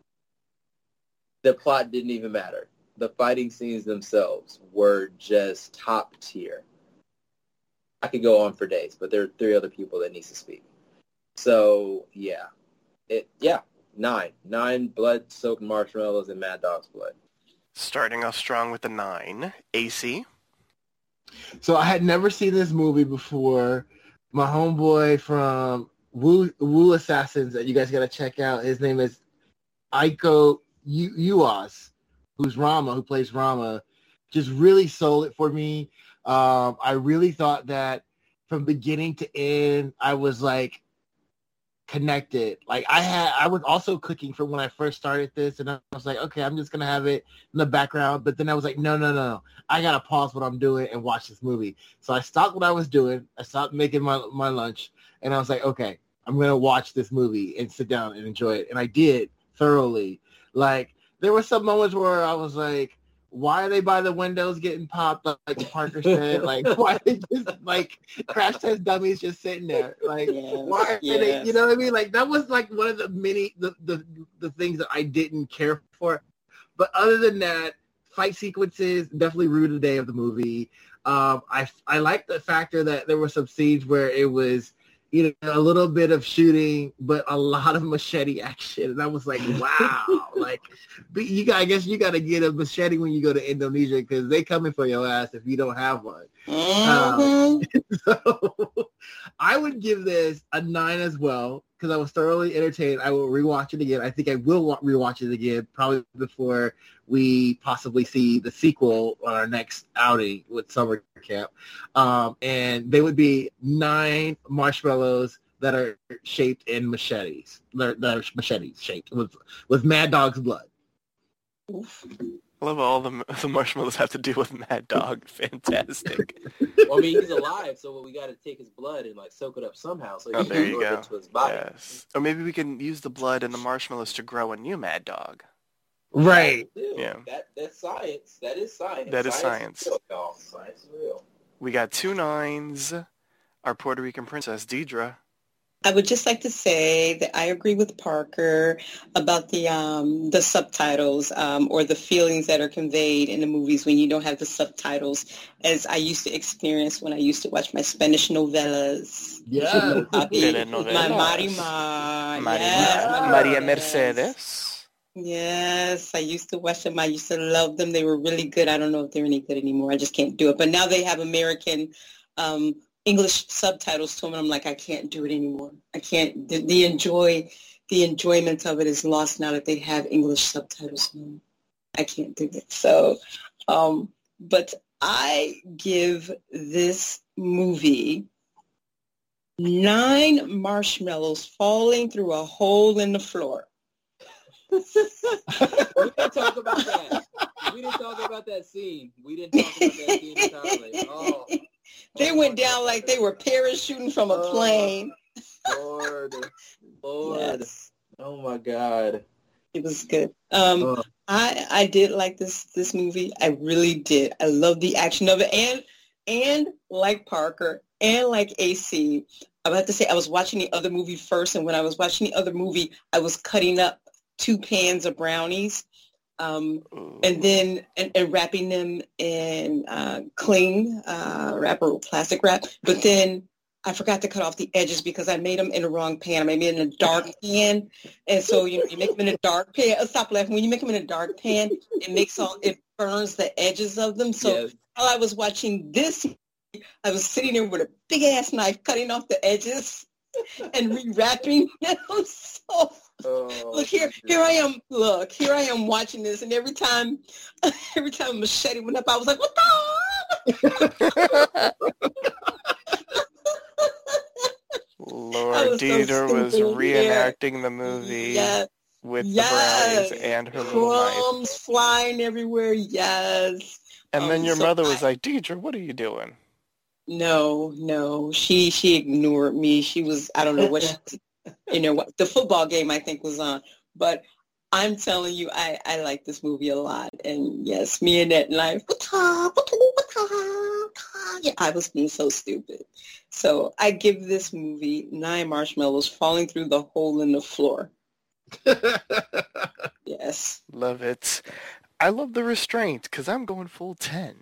C: The plot didn't even matter. The fighting scenes themselves were just top tier. I could go on for days, but there are three other people that needs to speak. So yeah, it yeah nine nine blood soaked marshmallows and Mad Dog's blood.
A: Starting off strong with the nine. AC.
D: So I had never seen this movie before. My homeboy from Wu, Assassins that you guys got to check out. His name is Iko U- Uwais, who's Rama, who plays Rama. Just really sold it for me. Um, I really thought that from beginning to end, I was like connected. Like I had, I was also cooking for when I first started this, and I was like, okay, I'm just gonna have it in the background. But then I was like, no, no, no, no. I gotta pause what I'm doing and watch this movie. So I stopped what I was doing. I stopped making my my lunch, and I was like, okay, I'm gonna watch this movie and sit down and enjoy it. And I did thoroughly. Like there were some moments where I was like, why are they by the windows getting popped like Parker said? like why are they just like crash test dummies just sitting there? Like
B: Yes,
D: why are they you know what I mean? Like that was like one of the many the, the the things that I didn't care for. But other than that, fight sequences definitely ruled the day of the movie. Um, I I like the factor that there were some scenes where it was you know a little bit of shooting, but a lot of machete action, and I was like, wow, like but you got I guess you got to get a machete when you go to Indonesia because they coming for your ass if you don't have one.
B: Mhm.
D: So I would give this a nine as well because I was thoroughly entertained. I will rewatch it again. I think I will wa- rewatch it again probably before we possibly see the sequel on our next outing with summer camp. Um, and they would be nine marshmallows that are shaped in machetes. That are machetes shaped with with Mad Dog's blood.
B: Oof.
A: I love all the the marshmallows have to do with Mad Dog. Fantastic.
C: Well, I mean, he's alive, so we got to take his blood and like soak it up somehow, so he
A: Oh,
C: can
A: there you go.
C: it to his body.
A: Yes. Or maybe we can use the blood and the marshmallows to grow a new Mad Dog.
D: Right.
C: Dude,
A: Yeah.
C: That that's science. That is science.
A: That is science.
C: Is real, y'all. Science is real.
A: We got two nines. Our Puerto Rican princess, Deidre.
B: I would just like to say that I agree with Parker about the um, the subtitles um, or the feelings that are conveyed in the movies when you don't have the subtitles, as I used to experience when I used to watch my Spanish novellas.
D: Yeah.
B: Papi,
A: Telenovelas.
B: my Marimar,
A: Maria,
B: yes, my
A: Maria. Mercedes.
B: Yes, I used to watch them. I used to love them. They were really good. I don't know if they're any good anymore. I just can't do it. But now they have American um, English subtitles to them. And I'm like, I can't do it anymore. I can't. The, the enjoy, the enjoyment of it is lost now that they have English subtitles. I can't do it. So, um, but I give this movie Nine marshmallows falling through a hole in the floor.
C: we didn't talk about that. We didn't talk about that scene. We didn't talk about that scene entirely. Oh,
B: They went down like they were parachuting from a
C: Oh.
B: plane.
C: Lord, Lord.
B: Yes,
C: Oh my God.
B: it was good. Um,
C: Oh.
B: I I did like this this movie. I really did. I love the action of it, and and like Parker and like AC. I have to say I was watching the other movie first, and when I was watching the other movie, I was cutting up two pans of brownies, um, and then and, and wrapping them in uh, cling uh, wrap or plastic wrap. But then I forgot to cut off the edges because I made them in the wrong pan. I made them in a dark pan, and so you know you make them in a dark pan. Oh, stop laughing. When you make them in a dark pan, it makes all it burns the edges of them. So
C: yes.
B: while I was watching this, I was sitting there with a big ass knife cutting off the edges and rewrapping them. So
C: Oh,
B: look here, here I am. Look, here I am watching this, and every time, every time a machete went up, I was like, "What the?"
A: Lord,
B: was so
A: Deidre was reenacting the movie
B: Yeah,
A: with
B: Yes.
A: the brownies and her
B: crumbs flying everywhere. Yes.
A: And
B: Um,
A: then your
B: so
A: mother was
B: I-
A: like, Deidre, what are you doing?
B: No, no. She she ignored me. She was I don't know what she, you know what the football game I think was on. But I'm telling you, I I like this movie a lot. And yes, me and that life. Yeah, I was being so stupid. So I give this movie nine marshmallows falling through the hole in the floor. Yes.
A: Love it. I love the restraint because I'm going full 10.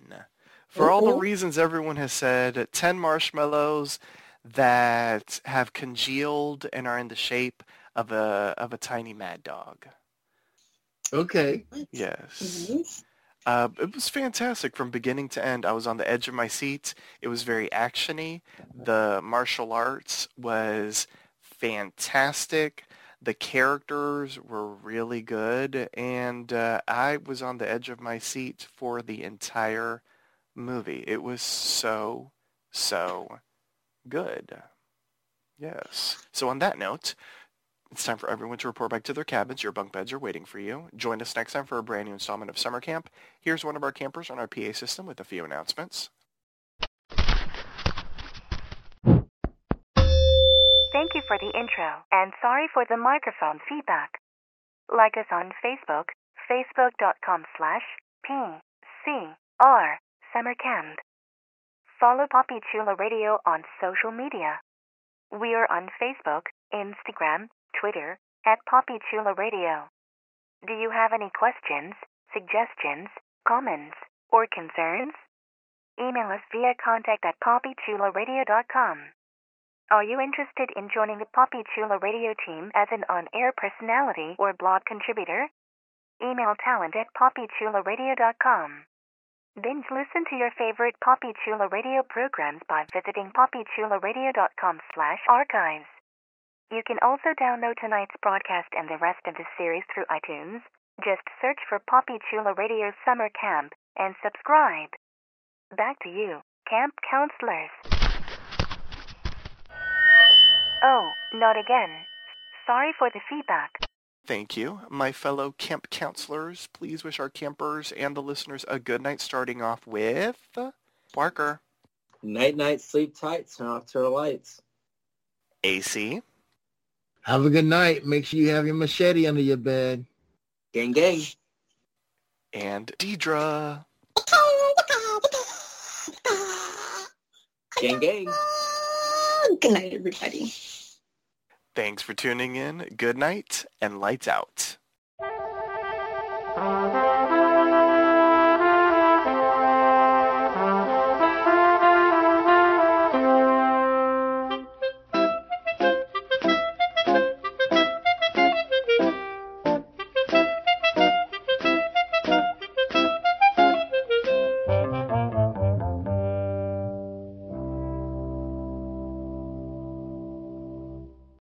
A: For all the reasons everyone has said, 10 marshmallows that have congealed and are in the shape of a of a tiny mad dog.
D: okay.
A: Yes.
B: Nice.
A: Uh, it was fantastic from beginning to end. I was on the edge of my seat. It was very actiony. The martial arts was fantastic. The characters were really good, and uh, I was on the edge of my seat for the entire movie. It was so, so good. Yes. So on that note, it's time for everyone to report back to their cabins. Your bunk beds are waiting for you. Join us next time for a brand new installment of Summer Camp. Here's one of our campers on our PA system with a few announcements.
E: Thank you for the intro, and sorry for the microphone feedback. Like us on Facebook, facebook.com slash PCR Summercamp. Follow Poppy Chula Radio on social media. We are on Facebook, Instagram, Twitter, at Poppy Chula Radio. Do you have any questions, suggestions, comments, or concerns? Email us via contact at poppychularadio.com. Are you interested in joining the Poppy Chula radio team as an on-air personality or blog contributor? Email talent at poppychularadio.com. Binge listen to your favorite Poppy Chula radio programs by visiting poppychularadio.com slash archives. You can also download tonight's broadcast and the rest of the series through iTunes. Just search for Poppy Chula Radio Summer Camp and subscribe. Back to you, camp counselors. Oh, not again. Sorry for the feedback.
A: Thank you. My fellow camp counselors, please wish our campers and the listeners a good night starting off with Parker,
C: Night, night, sleep tight. Turn off turn the lights.
A: AC,
D: Have a good night. Make sure you have your machete under your bed.
C: Gang, gang.
A: and Deidre.
C: Gang, gang.
B: Good night, everybody.
A: Thanks for tuning in. Good night and lights out.